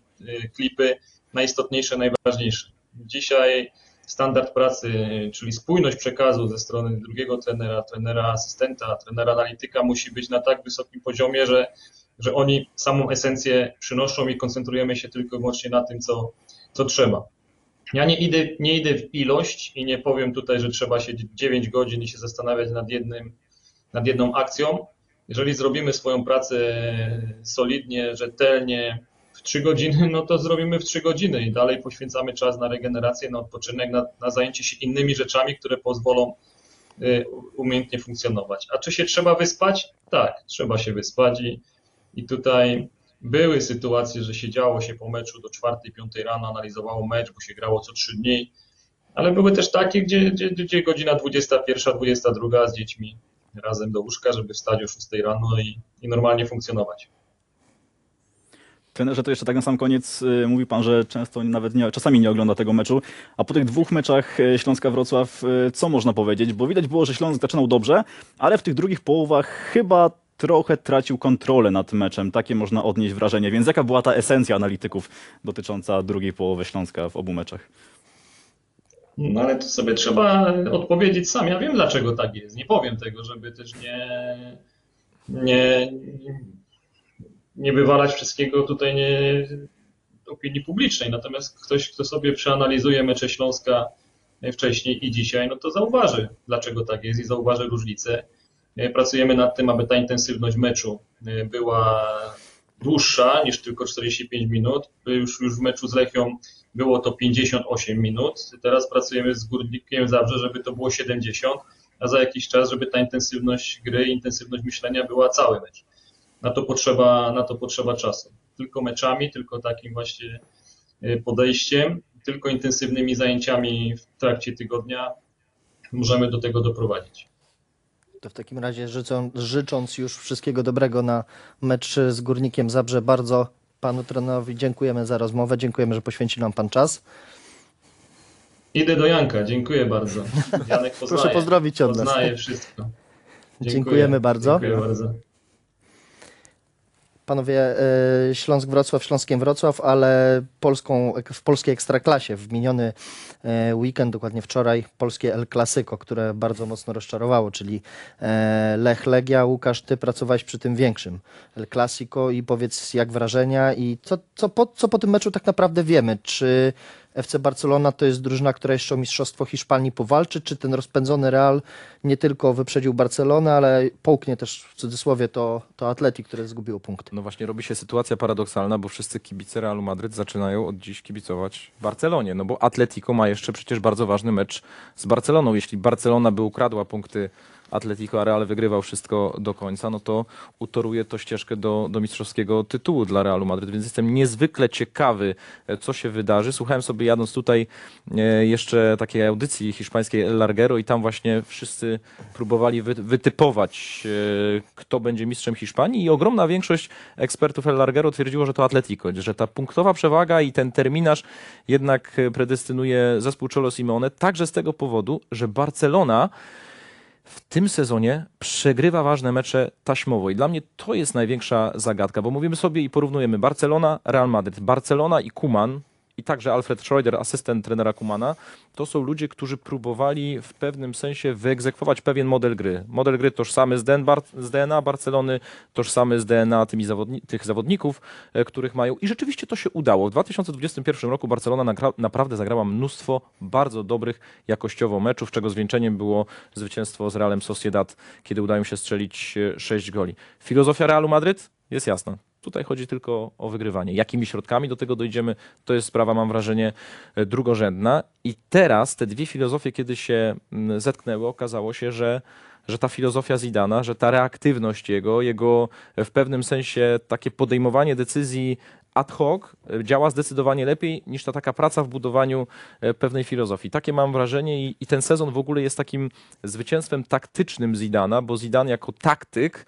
klipy najistotniejsze, najważniejsze. Dzisiaj standard pracy, y, czyli spójność przekazu ze strony drugiego trenera, trenera asystenta, trenera analityka musi być na tak wysokim poziomie, że, że oni samą esencję przynoszą i koncentrujemy się tylko i wyłącznie na tym, co, co trzeba. Ja nie idę, nie idę w ilość i nie powiem tutaj, że trzeba siedzieć 9 godzin i się zastanawiać nad, jednym, nad jedną akcją. Jeżeli zrobimy swoją pracę solidnie, rzetelnie, w 3 godziny, no to zrobimy w 3 godziny i dalej poświęcamy czas na regenerację, na odpoczynek, na, na zajęcie się innymi rzeczami, które pozwolą y, umiejętnie funkcjonować. A czy się trzeba wyspać? Tak, trzeba się wyspać i, i tutaj były sytuacje, że siedziało się po meczu do 4-5 rano, analizowało mecz, bo się grało co 3 dni, ale były też takie, gdzie, gdzie, gdzie godzina 21, 22 z dziećmi razem do łóżka, żeby wstać o 6 rano i, i normalnie funkcjonować. Trenerze, to jeszcze tak na sam koniec y, mówi pan, że często nawet nie, czasami nie ogląda tego meczu. A po tych dwóch meczach y, Śląska-Wrocław, y, co można powiedzieć? Bo widać było, że Śląsk zaczynał dobrze, ale w tych drugich połowach chyba trochę tracił kontrolę nad meczem. Takie można odnieść wrażenie. Więc jaka była ta esencja analityków dotycząca drugiej połowy Śląska w obu meczach? No ale to sobie trzeba odpowiedzieć sam. Ja wiem, dlaczego tak jest. Nie powiem tego, żeby też nie, nie, nie wywalać wszystkiego tutaj nie, opinii publicznej. Natomiast ktoś, kto sobie przeanalizuje mecze Śląska wcześniej i dzisiaj, no to zauważy, dlaczego tak jest i zauważy różnice. Pracujemy nad tym, aby ta intensywność meczu była dłuższa niż tylko 45 minut. Już, już w meczu z Lechią było to 58 minut. Teraz pracujemy z Górnikiem Zabrze, żeby to było 70, a za jakiś czas, żeby ta intensywność gry, intensywność myślenia była cały mecz. Na to potrzeba, na to potrzeba czasu. Tylko meczami, tylko takim właśnie podejściem, tylko intensywnymi zajęciami w trakcie tygodnia możemy do tego doprowadzić. To w takim razie życzą, życząc już wszystkiego dobrego na mecz z Górnikiem Zabrze, bardzo panu trenerowi dziękujemy za rozmowę, dziękujemy, że poświęcił nam pan czas. Idę do Janka, dziękuję bardzo. Janek poznaje. Proszę pozdrowić od nas. Poznaje wszystko. Dziękuję. Dziękujemy bardzo. Dziękuję bardzo. Panowie, e, Śląsk Wrocław, Śląskiem Wrocław, ale polską, w polskiej ekstraklasie w miniony e, weekend, dokładnie wczoraj, polskie El Clasico, które bardzo mocno rozczarowało, czyli e, Lech Legia. Łukasz, ty pracowałeś przy tym większym El Clasico i powiedz jak wrażenia i co, co, po, co po tym meczu tak naprawdę wiemy? Czy FC Barcelona to jest drużyna, która jeszcze o Mistrzostwo Hiszpanii powalczy, czy ten rozpędzony Real nie tylko wyprzedził Barcelonę, ale połknie też w cudzysłowie to, to Atleti, które zgubiło punkty. No właśnie robi się sytuacja paradoksalna, bo wszyscy kibice Realu Madryt zaczynają od dziś kibicować Barcelonie, no bo Atletico ma jeszcze przecież bardzo ważny mecz z Barceloną. Jeśli Barcelona by ukradła punkty Atletico, Real wygrywał wszystko do końca, no to utoruje to ścieżkę do, do mistrzowskiego tytułu dla Realu Madryt, więc jestem niezwykle ciekawy, e, co się wydarzy. Słuchałem sobie jadąc tutaj e, jeszcze takiej audycji hiszpańskiej El Larguero i tam właśnie wszyscy próbowali wy, wytypować, e, kto będzie mistrzem Hiszpanii i ogromna większość ekspertów El Larguero twierdziło, że to Atletico, że ta punktowa przewaga i ten terminarz jednak predestynuje zespół Cholo Simeone, także z tego powodu, że Barcelona w tym sezonie przegrywa ważne mecze taśmowo. I dla mnie to jest największa zagadka, bo mówimy sobie i porównujemy Barcelona, Real Madryt. Barcelona i Kuman, i także Alfred Schroeder, asystent trenera Kumana, to są ludzie, którzy próbowali w pewnym sensie wyegzekwować pewien model gry. Model gry tożsamy z, Bar- z DNA Barcelony, tożsamy z DNA zawodni- tych zawodników, e, których mają. I rzeczywiście to się udało. W 2021 roku Barcelona naprawdę zagrała mnóstwo bardzo dobrych jakościowo meczów, czego zwieńczeniem było zwycięstwo z Realem Sociedad, kiedy im się strzelić 6 goli. Filozofia Realu Madryt jest jasna. Tutaj chodzi tylko o wygrywanie. Jakimi środkami do tego dojdziemy, to jest sprawa, mam wrażenie, e, drugorzędna. I teraz te dwie filozofie, kiedy się zetknęły, okazało się, że, że ta filozofia Zidana, że ta reaktywność jego, jego w pewnym sensie takie podejmowanie decyzji ad hoc e, działa zdecydowanie lepiej niż ta taka praca w budowaniu e, pewnej filozofii. Takie mam wrażenie i, i ten sezon w ogóle jest takim zwycięstwem taktycznym Zidana, bo Zidan jako taktyk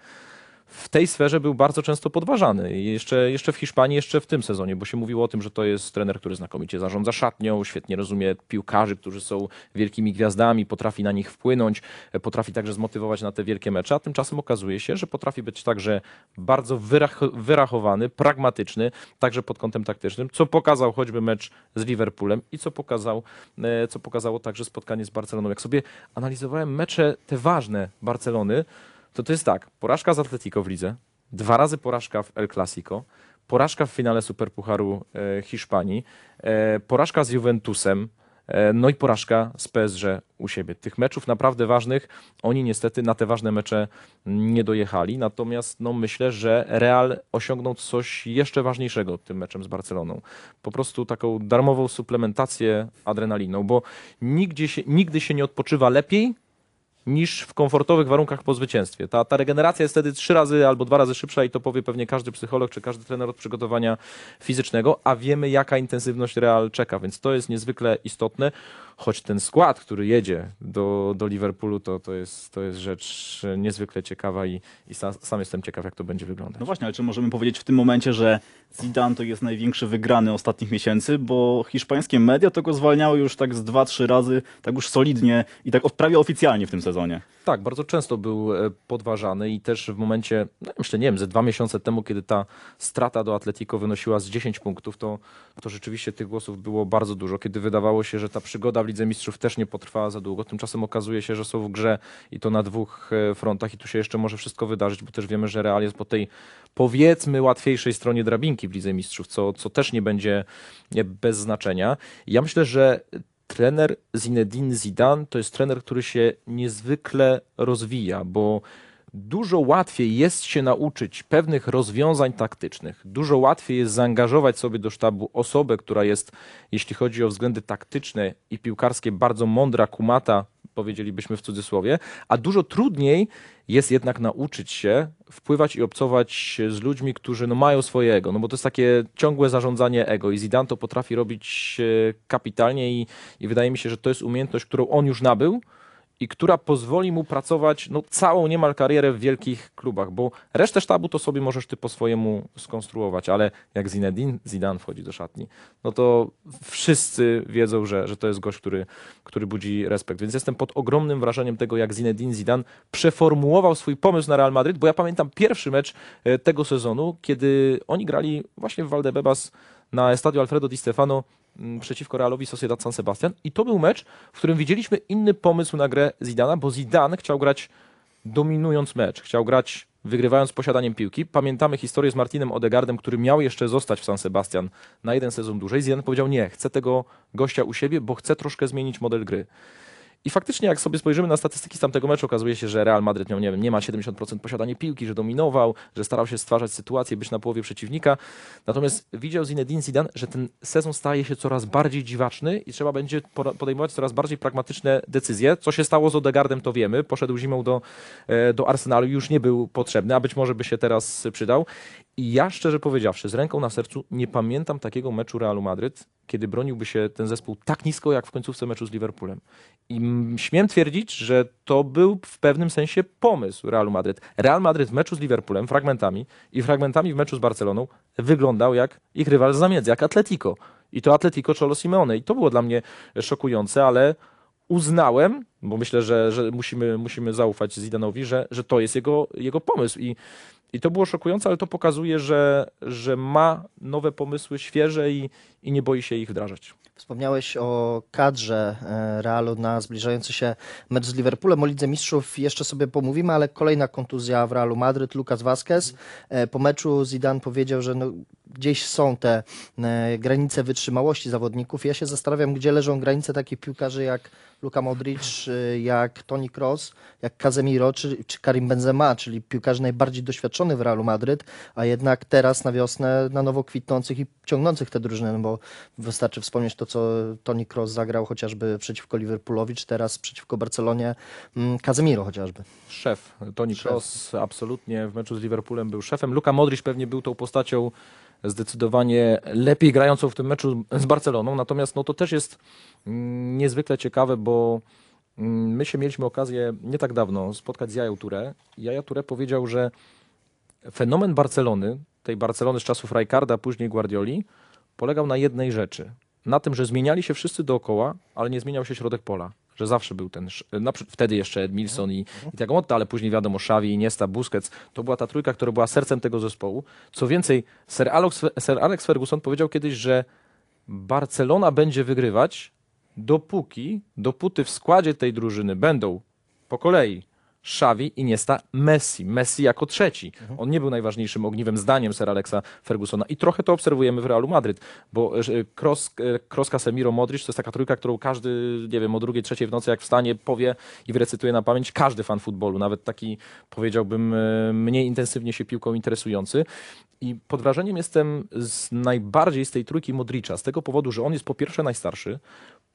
w tej sferze był bardzo często podważany. Jeszcze, jeszcze w Hiszpanii, jeszcze w tym sezonie, bo się mówiło o tym, że to jest trener, który znakomicie zarządza szatnią, świetnie rozumie piłkarzy, którzy są wielkimi gwiazdami, potrafi na nich wpłynąć, potrafi także zmotywować na te wielkie mecze, a tymczasem okazuje się, że potrafi być także bardzo wyrach- wyrachowany, pragmatyczny, także pod kątem taktycznym, co pokazał choćby mecz z Liverpoolem i co, pokazał, e, co pokazało także spotkanie z Barceloną. Jak sobie analizowałem mecze te ważne Barcelony, to to jest tak, porażka z Atletico w lidze, dwa razy porażka w El Clasico, porażka w finale Superpucharu e, Hiszpanii, e, porażka z Juventusem, e, no i porażka z PSG u siebie. Tych meczów naprawdę ważnych, oni niestety na te ważne mecze nie dojechali, natomiast no, myślę, że Real osiągnął coś jeszcze ważniejszego tym meczem z Barceloną. Po prostu taką darmową suplementację adrenaliną, bo nigdzie się, nigdy się nie odpoczywa lepiej, niż w komfortowych warunkach po zwycięstwie. Ta, ta regeneracja jest wtedy trzy razy albo dwa razy szybsza i to powie pewnie każdy psycholog czy każdy trener od przygotowania fizycznego, a wiemy jaka intensywność Real czeka, więc to jest niezwykle istotne, choć ten skład, który jedzie do, do Liverpoolu, to, to, jest, to jest rzecz niezwykle ciekawa i, i sam, sam jestem ciekaw, jak to będzie wyglądać. No właśnie, ale czy możemy powiedzieć w tym momencie, że Zidane to jest największy wygrany ostatnich miesięcy, bo hiszpańskie media to go zwalniały już tak z dwa, trzy razy, tak już solidnie i tak prawie oficjalnie w tym sezonie. Tak, bardzo często był e, podważany i też w momencie, no myślę, nie wiem, ze dwa miesiące temu, kiedy ta strata do Atletico wynosiła z 10 punktów, to, to rzeczywiście tych głosów było bardzo dużo, kiedy wydawało się, że ta przygoda w Lidze Mistrzów też nie potrwała za długo. Tymczasem okazuje się, że są w grze i to na dwóch e, frontach i tu się jeszcze może wszystko wydarzyć, bo też wiemy, że Real jest po tej powiedzmy łatwiejszej stronie drabinki w Lidze Mistrzów, co, co też nie będzie bez znaczenia. Ja myślę, że trener Zinedine Zidane to jest trener, który się niezwykle rozwija, bo dużo łatwiej jest się nauczyć pewnych rozwiązań taktycznych. Dużo łatwiej jest zaangażować sobie do sztabu osobę, która jest, jeśli chodzi o względy taktyczne i piłkarskie, bardzo mądra, kumata, powiedzielibyśmy w cudzysłowie, a dużo trudniej jest jednak nauczyć się wpływać i obcować z ludźmi, którzy no, mają swoje ego, no bo to jest takie ciągłe zarządzanie ego i Zidane to potrafi robić e, kapitalnie i, i wydaje mi się, że to jest umiejętność, którą on już nabył i która pozwoli mu pracować no, całą niemal karierę w wielkich klubach, bo resztę sztabu to sobie możesz ty po swojemu skonstruować, ale jak Zinedine Zidane wchodzi do szatni, no to wszyscy wiedzą, że, że to jest gość, który, który budzi respekt. Więc jestem pod ogromnym wrażeniem tego, jak Zinedine Zidane przeformułował swój pomysł na Real Madryt, bo ja pamiętam pierwszy mecz e, tego sezonu, kiedy oni grali właśnie w Valdebebas na Estadio Alfredo Di Stefano przeciwko Realowi Sociedad San Sebastian i to był mecz, w którym widzieliśmy inny pomysł na grę Zidana, bo Zidane chciał grać dominując mecz, chciał grać wygrywając posiadaniem piłki. Pamiętamy historię z Martinem Odegardem, który miał jeszcze zostać w San Sebastian na jeden sezon dłużej. Zidane powiedział nie, chcę tego gościa u siebie, bo chcę troszkę zmienić model gry. I faktycznie, jak sobie spojrzymy na statystyki z tamtego meczu, okazuje się, że Real Madryt miał, nie wiem, nie ma 70% posiadania piłki, że dominował, że starał się stwarzać sytuację, być na połowie przeciwnika. Natomiast widział Zinedine Zidane, że ten sezon staje się coraz bardziej dziwaczny i trzeba będzie podejmować coraz bardziej pragmatyczne decyzje. Co się stało z Odegardem, to wiemy. Poszedł zimą do, e, do Arsenalu, już nie był potrzebny, a być może by się teraz przydał. I ja szczerze powiedziawszy, z ręką na sercu, nie pamiętam takiego meczu Realu Madryt, kiedy broniłby się ten zespół tak nisko, jak w końcówce meczu z Liverpoolem. I śmiem twierdzić, że to był w pewnym sensie pomysł Realu Madryt. Real Madryt w meczu z Liverpoolem fragmentami i fragmentami w meczu z Barceloną wyglądał jak ich rywal z zamiedzy, jak Atletico. I to Atletico Cholo Simeone. I to było dla mnie szokujące, ale uznałem, bo myślę, że, że musimy, musimy zaufać Zidanowi, że, że to jest jego, jego pomysł. I, I to było szokujące, ale to pokazuje, że, że ma nowe pomysły, świeże i, i nie boi się ich wdrażać. Wspomniałeś o kadrze e, Realu na zbliżający się mecz z Liverpoolem. O Lidze Mistrzów jeszcze sobie pomówimy, ale kolejna kontuzja w Realu Madryt, Lucas Vazquez. E, Po meczu Zidane powiedział, że no, gdzieś są te e, granice wytrzymałości zawodników. Ja się zastanawiam, gdzie leżą granice takich piłkarzy jak Luka Modric, e, jak Toni Kroos, jak Casemiro czy, czy Karim Benzema, czyli piłkarzy najbardziej doświadczonych w Realu Madryt, a jednak teraz na wiosnę na nowo kwitnących i ciągnących te drużyny, no bo wystarczy wspomnieć to, co Toni Kroos zagrał chociażby przeciwko Liverpoolowi, czy teraz przeciwko Barcelonie mm, Casemiro chociażby. Szef, Toni. Kroos absolutnie w meczu z Liverpoolem był szefem. Luka Modric pewnie był tą postacią zdecydowanie lepiej grającą w tym meczu z Barceloną, natomiast no, to też jest mm, niezwykle ciekawe, bo mm, my się mieliśmy okazję nie tak dawno spotkać z Jają Touré. Jaja Touré powiedział, że fenomen Barcelony, tej Barcelony z czasów Rijkaarda, później Guardioli, polegał na jednej rzeczy. Na tym, że zmieniali się wszyscy dookoła, ale nie zmieniał się środek pola. Że zawsze był ten, na, wtedy jeszcze Edmilson i, i tego Motta, ale później wiadomo Xavi, Iniesta, Busquets. To była ta trójka, która była sercem tego zespołu. Co więcej, Sir Alex, Sir Alex Ferguson powiedział kiedyś, że Barcelona będzie wygrywać dopóki, dopóty w składzie tej drużyny będą po kolei Xavi, Iniesta, Messi. Messi jako trzeci. On nie był najważniejszym ogniwem zdaniem Sir Alexa Fergusona. I trochę to obserwujemy w Realu Madryt, bo Kroos, e, Kroos Casemiro, Modric to jest taka trójka, którą każdy, nie wiem, o drugiej, trzeciej w nocy jak wstanie, powie i wyrecytuje na pamięć każdy fan futbolu, nawet taki powiedziałbym e, mniej intensywnie się piłką interesujący. I pod wrażeniem jestem z najbardziej z tej trójki Modricza, z tego powodu, że on jest po pierwsze najstarszy,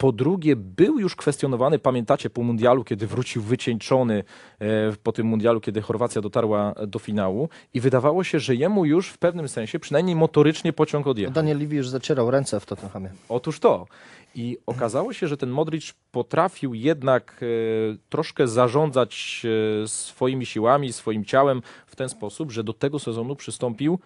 po drugie był już kwestionowany, pamiętacie, po mundialu, kiedy wrócił wycieńczony e, po tym mundialu, kiedy Chorwacja dotarła do finału i wydawało się, że jemu już w pewnym sensie, przynajmniej motorycznie pociąg odjechał. Daniel już zacierał ręce w Tottenhamie. Otóż to. I okazało się, że ten Modric potrafił jednak e, troszkę zarządzać e, swoimi siłami, swoim ciałem w ten sposób, że do tego sezonu przystąpił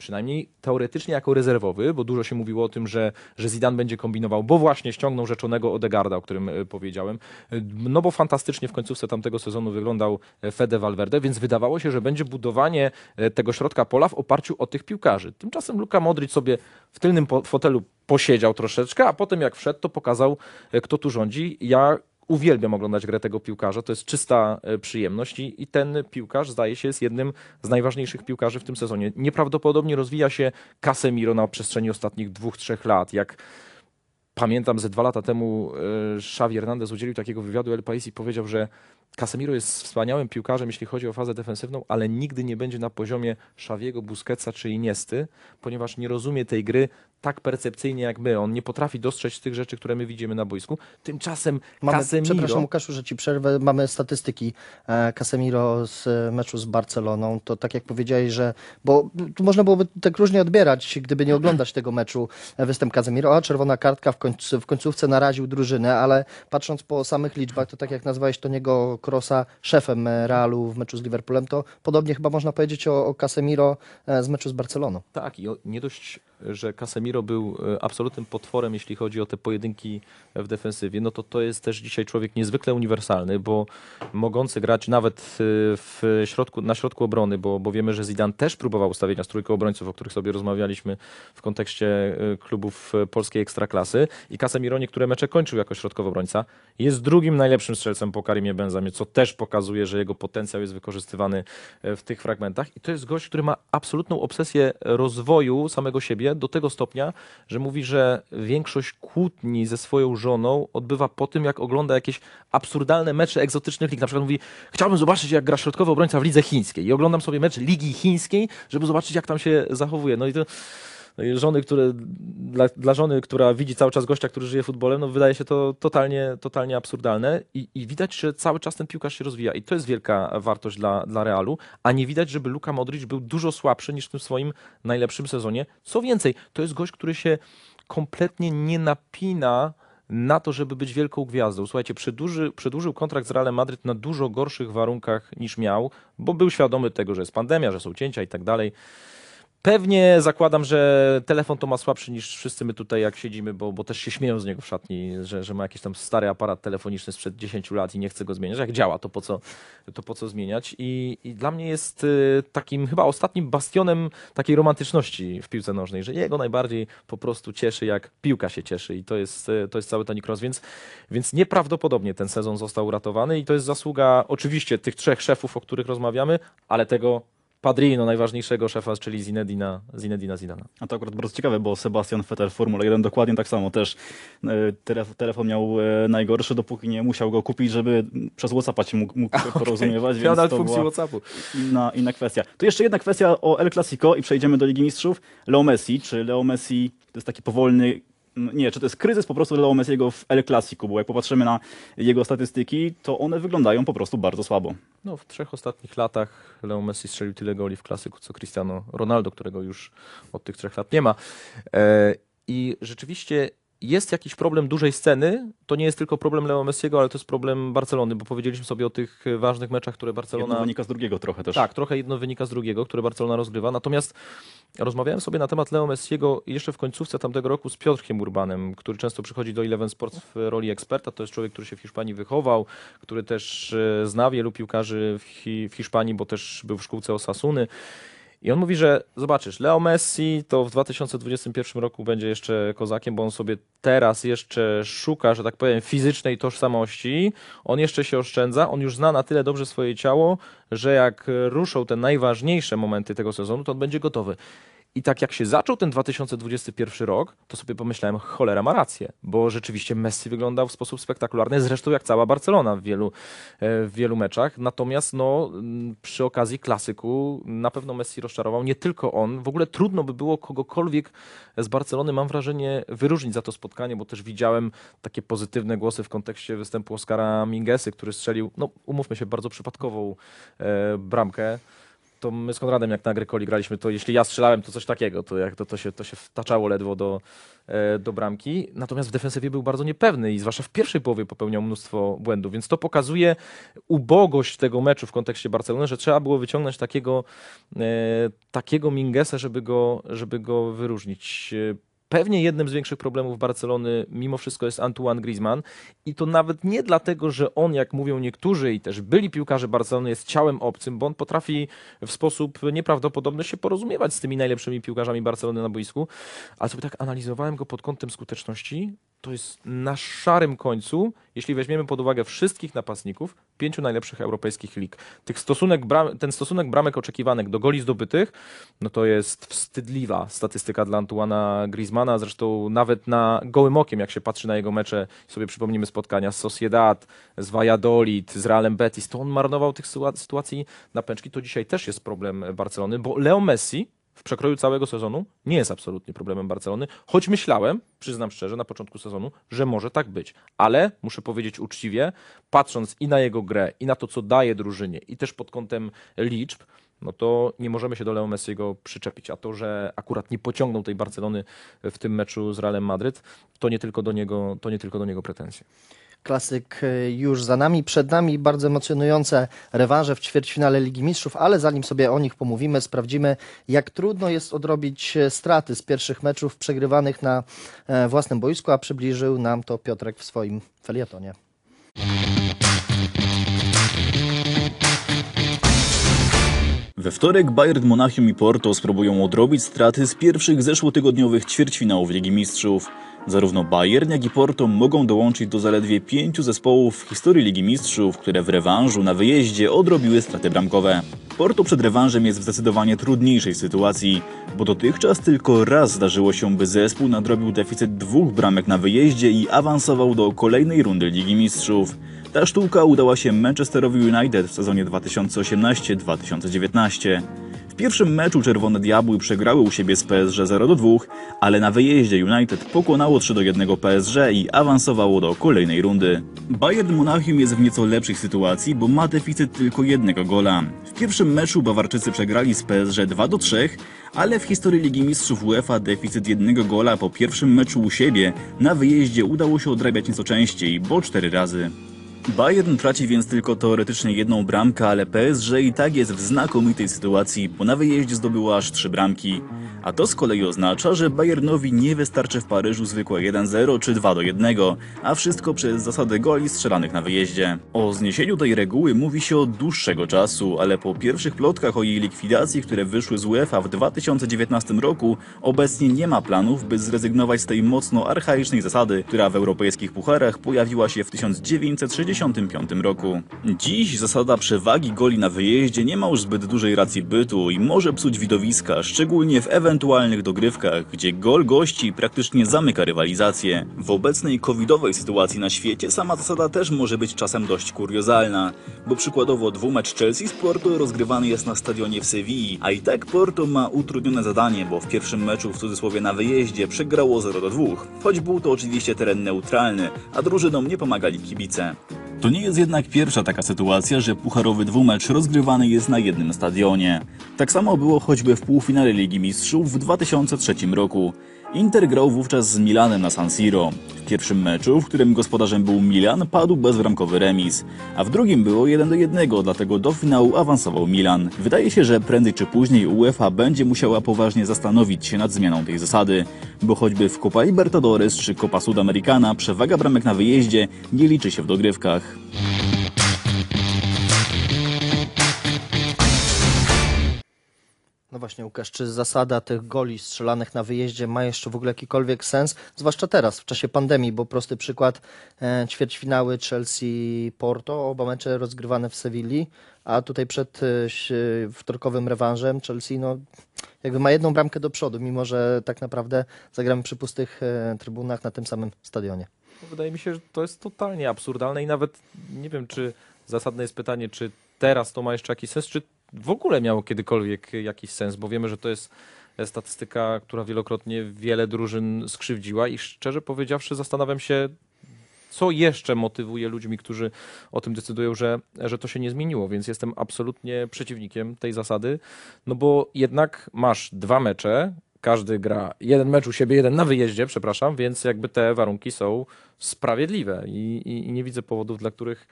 przynajmniej teoretycznie jako rezerwowy, bo dużo się mówiło o tym, że, że Zidane będzie kombinował, bo właśnie ściągnął rzeczonego Odegarda, o którym e, powiedziałem. E, No bo fantastycznie w końcówce tamtego sezonu wyglądał e, Fede Valverde, więc wydawało się, że będzie budowanie tego środka pola w oparciu o tych piłkarzy. Tymczasem Luka Modric sobie w tylnym fotelu posiedział troszeczkę, a potem jak wszedł, to pokazał, kto tu rządzi. Ja uwielbiam oglądać grę tego piłkarza, to jest czysta e, przyjemność i, i ten piłkarz zdaje się jest jednym z najważniejszych piłkarzy w tym sezonie. Nieprawdopodobnie rozwija się Casemiro na przestrzeni ostatnich dwóch, trzech lat. Jak pamiętam, ze dwa lata temu e, Xavi Hernandez udzielił takiego wywiadu El Pais i powiedział, że Casemiro jest wspaniałym piłkarzem, jeśli chodzi o fazę defensywną, ale nigdy nie będzie na poziomie Xaviego, Busquetsa czy Iniesty, ponieważ nie rozumie tej gry tak percepcyjnie jak my. On nie potrafi dostrzec tych rzeczy, które my widzimy na boisku. Tymczasem Mamy, Casemiro... przepraszam Łukaszu, że ci przerwę. Mamy statystyki e, Casemiro z e, meczu z Barceloną. To tak jak powiedziałeś, że bo tu można byłoby tak różnie odbierać, gdyby nie oglądać tego meczu e, występ Casemiro. A czerwona kartka w, końcu, w końcówce naraził drużynę, ale patrząc po samych liczbach, to tak jak nazwałeś Toniego Krosa szefem Realu w meczu z Liverpoolem, to podobnie chyba można powiedzieć o, o Casemiro z meczu z Barceloną. Tak, i o, nie dość, że Casemiro był e, absolutnym potworem, jeśli chodzi o te pojedynki w defensywie, no to to jest też dzisiaj człowiek niezwykle uniwersalny, bo mogący grać nawet e, w środku, na środku obrony, bo, bo wiemy, że Zidane też próbował ustawić nas trójkę obrońców, o których sobie rozmawialiśmy w kontekście e, klubów polskiej ekstraklasy. I Casemiro niektóre mecze kończył jako środkowy obrońca. Jest drugim najlepszym strzelcem po Karimie Benzamie, co też pokazuje, że jego potencjał jest wykorzystywany w tych fragmentach. I to jest gość, który ma absolutną obsesję rozwoju samego siebie do tego stopnia, że mówi, że większość kłótni ze swoją żoną odbywa po tym, jak ogląda jakieś absurdalne mecze egzotycznych lig. Na przykład mówi, chciałbym zobaczyć, jak gra środkowy obrońca w lidze chińskiej i oglądam sobie mecz ligi chińskiej, żeby zobaczyć, jak tam się zachowuje. No i to żony, które, dla, dla żony, która widzi cały czas gościa, który żyje futbolem, no wydaje się to totalnie, totalnie absurdalne I, i widać, że cały czas ten piłkarz się rozwija i to jest wielka wartość dla, dla Realu, a nie widać, żeby Luka Modric był dużo słabszy niż w tym swoim najlepszym sezonie. Co więcej, to jest gość, który się kompletnie nie napina na to, żeby być wielką gwiazdą. Słuchajcie, przedłuży, przedłużył kontrakt z Realem Madryt na dużo gorszych warunkach niż miał, bo był świadomy tego, że jest pandemia, że są cięcia i tak dalej. Pewnie zakładam, że telefon to ma słabszy niż wszyscy my tutaj, jak siedzimy, bo, bo też się śmieją z niego w szatni, że, że ma jakiś tam stary aparat telefoniczny sprzed 10 lat i nie chce go zmieniać. Jak działa, to po co, to po co zmieniać? I, I dla mnie jest y, takim chyba ostatnim bastionem takiej romantyczności w piłce nożnej, że jego najbardziej po prostu cieszy, jak piłka się cieszy i to jest, y, to jest cały Toni Kroos, więc, więc nieprawdopodobnie ten sezon został uratowany i to jest zasługa oczywiście tych trzech szefów, o których rozmawiamy, ale tego padrino, najważniejszego szefa, czyli Zinedina, Zinedina Zidana. A to akurat bardzo ciekawe, bo Sebastian Vettel Formule 1 dokładnie tak samo też e, telef- telefon miał e, najgorszy, dopóki nie musiał go kupić, żeby przez WhatsAppa się mógł, mógł porozumiewać, więc Nadal to funkcji WhatsAppu. inna, inna kwestia. To jeszcze jedna kwestia o El Clasico i przejdziemy do Ligi Mistrzów. Leo Messi, czy Leo Messi to jest taki powolny nie, czy to jest kryzys po prostu Leo Messiego w El Clasico, bo jak popatrzymy na jego statystyki, to one wyglądają po prostu bardzo słabo. No, w trzech ostatnich latach Leo Messi strzelił tyle goli w klasyku, co Cristiano Ronaldo, którego już od tych trzech lat nie ma. E, I rzeczywiście jest jakiś problem dużej sceny. To nie jest tylko problem Leo Messiego, ale to jest problem Barcelony, bo powiedzieliśmy sobie o tych e, ważnych meczach, które Jedno Barcelona... wynika z drugiego trochę też. Tak, trochę jedno wynika z drugiego, które Barcelona rozgrywa. Natomiast rozmawiałem sobie na temat Leo Messiego jeszcze w końcówce tamtego roku z Piotrkiem Urbanem, który często przychodzi do Eleven Sports w roli eksperta. To jest człowiek, który się w Hiszpanii wychował, który też e, zna wielu piłkarzy w Hiszpanii, bo też był w szkółce Osasuny. I on mówi, że zobaczysz, Leo Messi to w 2021 roku będzie jeszcze kozakiem, bo on sobie teraz jeszcze szuka, że tak powiem, fizycznej tożsamości. On jeszcze się oszczędza, on już zna na tyle dobrze swoje ciało, że jak ruszą te najważniejsze momenty tego sezonu, to on będzie gotowy. I tak jak się zaczął ten 2021 rok, to sobie pomyślałem, cholera ma rację, bo rzeczywiście Messi wyglądał w sposób spektakularny, zresztą jak cała Barcelona w wielu, e, w wielu meczach. Natomiast no, m, przy okazji klasyku na pewno Messi rozczarował, nie tylko on. W ogóle trudno by było kogokolwiek z Barcelony, mam wrażenie, wyróżnić za to spotkanie, bo też widziałem takie pozytywne głosy w kontekście występu Oskara Mingesy, który strzelił, no umówmy się, bardzo przypadkową e, bramkę to my z Konradem jak na Agrykoli graliśmy, to jeśli ja strzelałem, to coś takiego, to, jak to, to, się, to się wtaczało ledwo do, e, do bramki. Natomiast w defensywie był bardzo niepewny i zwłaszcza w pierwszej połowie popełniał mnóstwo błędów, więc to pokazuje ubogość tego meczu w kontekście Barcelony, że trzeba było wyciągnąć takiego, e, takiego Mingesa, żeby go, żeby go wyróżnić. Pewnie jednym z większych problemów Barcelony mimo wszystko jest Antoine Griezmann. I to nawet nie dlatego, że on, jak mówią niektórzy i też byli piłkarze Barcelony, jest ciałem obcym, bo on potrafi w sposób nieprawdopodobny się porozumiewać z tymi najlepszymi piłkarzami Barcelony na boisku, ale sobie tak analizowałem go pod kątem skuteczności, to jest na szarym końcu, jeśli weźmiemy pod uwagę wszystkich napastników pięciu najlepszych europejskich lig. Tych stosunek bram, ten stosunek bramek oczekiwanych do goli zdobytych, no to jest wstydliwa statystyka dla Antuana Griezmana. Zresztą nawet na gołym okiem, jak się patrzy na jego mecze, sobie przypomnimy spotkania z Sociedad, z Valladolid, z Realem Betis, to on marnował tych sytua- sytuacji na pęczki. To dzisiaj też jest problem Barcelony, bo Leo Messi w przekroju całego sezonu nie jest absolutnie problemem Barcelony, choć myślałem, przyznam szczerze, na początku sezonu, że może tak być. Ale muszę powiedzieć uczciwie, patrząc i na jego grę, i na to, co daje drużynie, i też pod kątem liczb, no to nie możemy się do Leo Messiego przyczepić. A to, że akurat nie pociągnął tej Barcelony w tym meczu z Realem Madryt, to nie tylko do niego, to nie tylko do niego pretensje. Klasyk e, już za nami, przed nami bardzo emocjonujące rewanże w ćwierćfinale Ligi Mistrzów, ale zanim sobie o nich pomówimy, sprawdzimy jak trudno jest odrobić e, straty z pierwszych meczów przegrywanych na e, własnym boisku, a przybliżył nam to Piotrek w swoim felietonie. We wtorek Bayern Monachium i Porto spróbują odrobić straty z pierwszych zeszłotygodniowych ćwierćfinałów Ligi Mistrzów. Zarówno Bayern, jak i Porto mogą dołączyć do zaledwie pięciu zespołów w historii Ligi Mistrzów, które w rewanżu na wyjeździe odrobiły straty bramkowe. Porto przed rewanżem jest w zdecydowanie trudniejszej sytuacji, bo dotychczas tylko raz zdarzyło się, by zespół nadrobił deficyt dwóch bramek na wyjeździe i awansował do kolejnej rundy Ligi Mistrzów. Ta sztuka udała się Manchesterowi United w sezonie 2018-2019. W pierwszym meczu Czerwone Diabły przegrały u siebie z PSG 0-2, ale na wyjeździe United pokonało 3-1 PSG i awansowało do kolejnej rundy. Bayern Monachium jest w nieco lepszej sytuacji, bo ma deficyt tylko jednego gola. W pierwszym meczu Bawarczycy przegrali z PSG 2-3, ale w historii Ligi Mistrzów UEFA deficyt jednego gola po pierwszym meczu u siebie na wyjeździe udało się odrabiać nieco częściej, bo cztery razy. Bayern traci więc tylko teoretycznie jedną bramkę, ale PSG i tak jest w znakomitej sytuacji, bo na wyjeździe zdobyło aż trzy bramki. A to z kolei oznacza, że Bayernowi nie wystarczy w Paryżu zwykłe 1-0 czy 2-1, a wszystko przez zasadę goli strzelanych na wyjeździe. O zniesieniu tej reguły mówi się od dłuższego czasu, ale po pierwszych plotkach o jej likwidacji, które wyszły z UEFA w 2019 roku, obecnie nie ma planów, by zrezygnować z tej mocno archaicznej zasady, która w europejskich pucharach pojawiła się w 1965 roku. Dziś zasada przewagi goli na wyjeździe nie ma już zbyt dużej racji bytu i może psuć widowiska, szczególnie w ewentualnych dogrywkach, gdzie gol gości praktycznie zamyka rywalizację. W obecnej covidowej sytuacji na świecie sama zasada też może być czasem dość kuriozalna, bo przykładowo dwumecz Chelsea z Porto rozgrywany jest na stadionie w Sewilli, a i tak Porto ma utrudnione zadanie, bo w pierwszym meczu w cudzysłowie na wyjeździe przegrało 0-2, choć był to oczywiście teren neutralny, a drużynom nie pomagali kibice. To nie jest jednak pierwsza taka sytuacja, że pucharowy dwumecz rozgrywany jest na jednym stadionie. Tak samo było choćby w półfinale Ligi Mistrzów w 2003 roku. Inter grał wówczas z Milanem na San Siro. W pierwszym meczu, w którym gospodarzem był Milan, padł bezbramkowy remis, a w drugim było 1 do 1, dlatego do finału awansował Milan. Wydaje się, że prędzej czy później UEFA będzie musiała poważnie zastanowić się nad zmianą tej zasady, bo choćby w Copa Libertadores czy Copa Sudamericana przewaga bramek na wyjeździe nie liczy się w dogrywkach. Właśnie, Łukasz, czy zasada tych goli strzelanych na wyjeździe ma jeszcze w ogóle jakikolwiek sens? Zwłaszcza teraz, w czasie pandemii, bo prosty przykład, e, ćwierćfinały Chelsea-Porto, oba mecze rozgrywane w Sewilli, a tutaj przed e, wtorkowym rewanżem Chelsea, no jakby ma jedną bramkę do przodu, mimo że tak naprawdę zagramy przy pustych e, trybunach na tym samym stadionie. Wydaje mi się, że to jest totalnie absurdalne i nawet nie wiem, czy zasadne jest pytanie, czy teraz to ma jeszcze jakiś sens, czy w ogóle miało kiedykolwiek jakiś sens, bo wiemy, że to jest statystyka, która wielokrotnie wiele drużyn skrzywdziła i szczerze powiedziawszy zastanawiam się, co jeszcze motywuje ludźmi, którzy o tym decydują, że, że to się nie zmieniło, więc jestem absolutnie przeciwnikiem tej zasady, no bo jednak masz dwa mecze, każdy gra jeden mecz u siebie, jeden na wyjeździe, przepraszam, więc jakby te warunki są sprawiedliwe i, i, i nie widzę powodów, dla których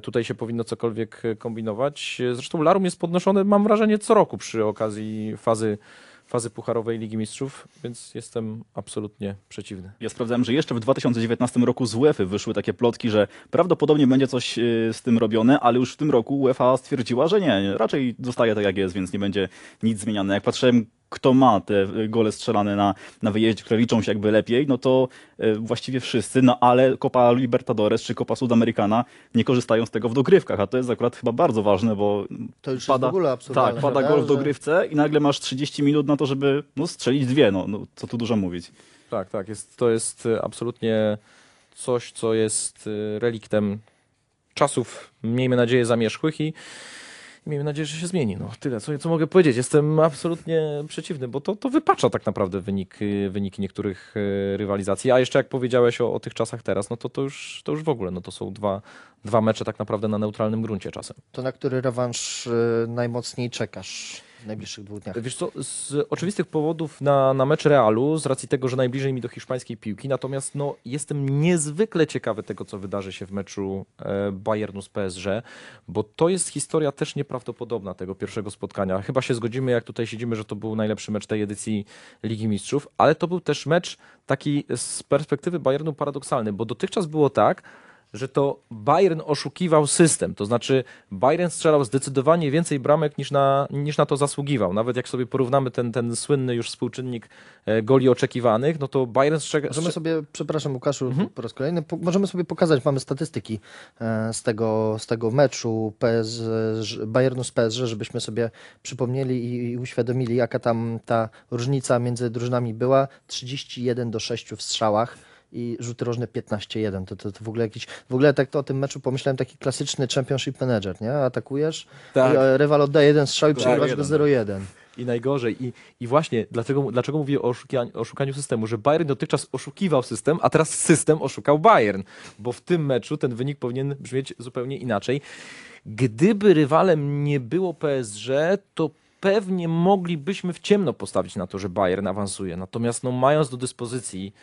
tutaj się powinno cokolwiek e, kombinować. Zresztą Larum jest podnoszony, mam wrażenie, co roku przy okazji fazy, fazy pucharowej Ligi Mistrzów, więc jestem absolutnie przeciwny. Ja sprawdzałem, że jeszcze w 2019 roku z UEFA wyszły takie plotki, że prawdopodobnie będzie coś z tym robione, ale już w tym roku UEFA stwierdziła, że nie, raczej zostaje tak jak jest, więc nie będzie nic zmieniane. Jak patrzyłem, kto ma te y, gole strzelane na, na wyjeździe, które liczą się jakby lepiej, no to y, właściwie wszyscy, no ale Copa Libertadores czy Copa Sudamericana nie korzystają z tego w dogrywkach, a to jest akurat chyba bardzo ważne, bo To już jest pada, w ogóle absurdalne, Tak, pada gol w dogrywce i nagle masz 30 minut na to, żeby no, strzelić dwie, no, no co tu dużo mówić. Tak, tak. Jest, to jest e, absolutnie coś, co jest e, reliktem czasów, miejmy nadzieję, zamierzchłych i, Miejmy nadzieję, że się zmieni. No, tyle, co, co mogę powiedzieć. Jestem absolutnie przeciwny, bo to, to wypacza tak naprawdę wynik, y, wyniki niektórych y, rywalizacji. A jeszcze jak powiedziałeś o, o tych czasach teraz, no to, to, już, to już w ogóle, no to są dwa, dwa mecze tak naprawdę na neutralnym gruncie czasem. To na który rewanż y, najmocniej czekasz najbliższych dwóch dniach? Wiesz co, z oczywistych powodów na, na mecz Realu, z racji tego, że najbliżej mi do hiszpańskiej piłki, natomiast no, jestem niezwykle ciekawy tego, co wydarzy się w meczu e, Bayernu z PSG, bo to jest historia też nieprawdopodobna tego pierwszego spotkania. Chyba się zgodzimy, jak tutaj siedzimy, że to był najlepszy mecz tej edycji Ligi Mistrzów, ale to był też mecz taki z perspektywy Bayernu paradoksalny, bo dotychczas było tak, że to Bayern oszukiwał system. To znaczy Bayern strzelał zdecydowanie więcej bramek niż na, niż na to zasługiwał. Nawet jak sobie porównamy ten, ten słynny już współczynnik e, goli oczekiwanych, no to Bayern strzega, Możemy sobie, przepraszam Łukaszu po raz kolejny, po, możemy sobie pokazać, mamy statystyki e, z tego, z tego meczu PS, Bayernu z PSG, żebyśmy sobie przypomnieli i, i uświadomili, jaka tam ta różnica między drużynami była. 31 do 6 w strzałach i rzuty rożne 15-1. To, to, to w ogóle jakiś, w ogóle tak to o tym meczu pomyślałem, taki klasyczny championship manager, nie? Atakujesz, Tak. i, e, rywal oddaje jeden strzał i przegrywasz go jeden. 0-1. I najgorzej. I, i właśnie dlaczego, dlaczego mówię o oszukianiu, oszukaniu systemu, że Bayern dotychczas oszukiwał system, a teraz system oszukał Bayern, bo w tym meczu ten wynik powinien brzmieć zupełnie inaczej. Gdyby rywalem nie było PSG, to pewnie moglibyśmy w ciemno postawić na to, że Bayern awansuje. Natomiast no, mając do dyspozycji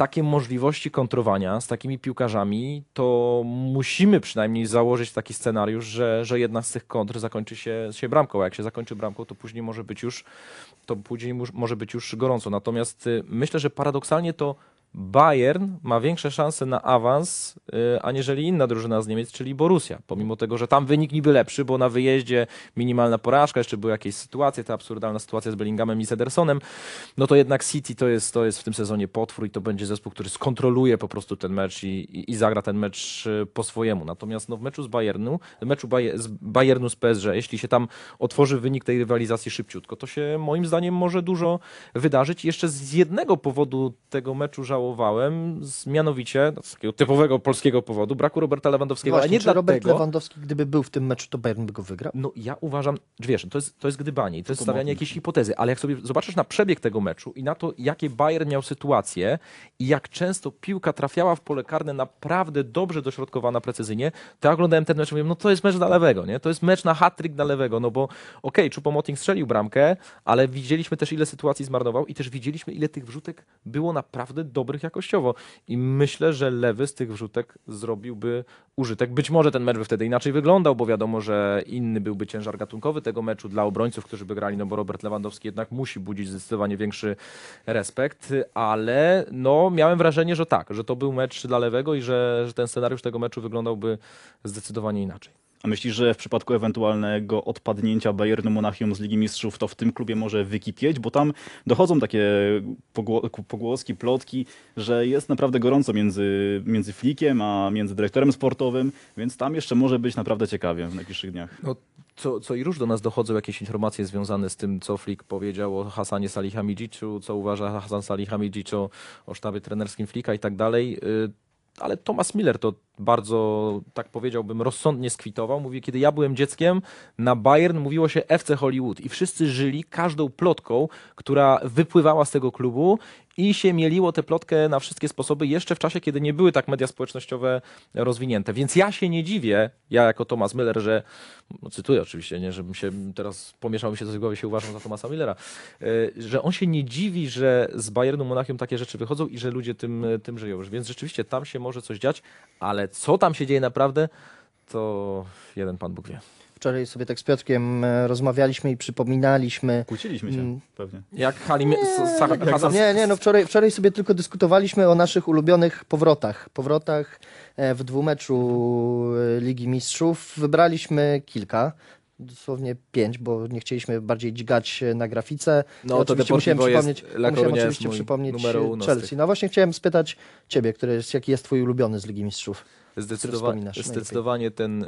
takie możliwości kontrowania z takimi piłkarzami, to musimy przynajmniej założyć taki scenariusz, że, że jedna z tych kontr zakończy się, się bramką. A jak się zakończy bramką, to później może być już to później może być już gorąco. Natomiast y, myślę, że paradoksalnie to Bayern ma większe szanse na awans, y, aniżeli inna drużyna z Niemiec, czyli Borussia. Pomimo tego, że tam wynik niby lepszy, bo na wyjeździe minimalna porażka, jeszcze były jakieś sytuacje, ta absurdalna sytuacja z Bellinghamem i z Edersonem, no to jednak City to jest, to jest w tym sezonie potwór i to będzie zespół, który skontroluje po prostu ten mecz i, i, i zagra ten mecz y, po swojemu. Natomiast no, w meczu z Bayernu, w meczu Baje, z Bayernu z PSG, jeśli się tam otworzy wynik tej rywalizacji szybciutko, to się moim zdaniem może dużo wydarzyć. Jeszcze z jednego powodu tego meczu żałowałem, z, mianowicie no, z takiego typowego polskiego powodu, braku Roberta Lewandowskiego, Właśnie, ale nie czy dlatego... Robert Lewandowski, gdyby był w tym meczu, to Bayern by go wygrał? No ja uważam, że wiesz, to jest, to jest gdybanie i to jest stawianie jakiejś hipotezy, ale jak sobie zobaczysz na przebieg tego meczu i na to, jakie Bayern miał sytuacje i jak często piłka trafiała w pole karne naprawdę dobrze dośrodkowana precyzyjnie, to ja oglądałem ten mecz i mówię, no to jest mecz dla lewego, nie? To jest mecz na hat-trick dla lewego, no bo okej, okay, Choupo-Moting strzelił bramkę, ale widzieliśmy też ile sytuacji zmarnował i też widzieliśmy ile tych wrzutek było naprawdę dobrych jakościowo i myślę, że lewy z tych wrzutek zrobiłby użytek. Być może ten mecz by wtedy inaczej wyglądał, bo wiadomo, że inny byłby ciężar gatunkowy tego meczu dla obrońców, którzy by grali, no bo Robert Lewandowski jednak musi budzić zdecydowanie większy respekt, ale no miałem wrażenie, że tak, że to był mecz dla lewego i że, że ten scenariusz tego meczu wyglądał zdecydowanie inaczej. A myślisz, że w przypadku ewentualnego odpadnięcia Bayernu Monachium z Ligi Mistrzów, to w tym klubie może wykipieć? Bo tam dochodzą takie pogło- pogłoski, plotki, że jest naprawdę gorąco między, między Flikiem, a między dyrektorem sportowym, więc tam jeszcze może być naprawdę ciekawie w najbliższych dniach. No, co, co i róż do nas dochodzą jakieś informacje związane z tym, co Flick powiedział o Hasanie Salihamidziczu, co uważa Hasan Salihamidzic o, o sztabie trenerskim Flicka i tak dalej. Ale Thomas Miller to bardzo, tak powiedziałbym, rozsądnie skwitował. Mówi, kiedy ja byłem dzieckiem, na Bayern mówiło się FC Hollywood i wszyscy żyli każdą plotką, która wypływała z tego klubu i się mieliło tę plotkę na wszystkie sposoby jeszcze w czasie, kiedy nie były tak media społecznościowe rozwinięte. Więc ja się nie dziwię, ja jako Thomas Miller, że, no cytuję oczywiście, nie, żebym się teraz pomieszał mi się coś w głowie, się uważam za Thomasa Millera, y, że on się nie dziwi, że z Bayernu Monachium takie rzeczy wychodzą i że ludzie tym, tym żyją. Więc rzeczywiście tam się może coś dziać, ale co tam się dzieje naprawdę, to jeden Pan Bóg wie. Wczoraj sobie tak z Piotrkiem e, rozmawialiśmy i przypominaliśmy. Kłóciliśmy się Mm. pewnie. Jak Halim... Hasan... Nie, nie, no wczoraj, wczoraj sobie tylko dyskutowaliśmy o naszych ulubionych powrotach. Powrotach e, w dwumeczu e, Ligi Mistrzów. Wybraliśmy kilka. Dosłownie pięć, bo nie chcieliśmy bardziej dźgać na grafice. No, I to oczywiście musiałem przypomnieć, musiałem oczywiście przypomnieć Chelsea. No właśnie chciałem spytać ciebie, który jest, jaki jest twój ulubiony z Ligi Mistrzów. Zdecydowa- najlepiej? zdecydowanie ten,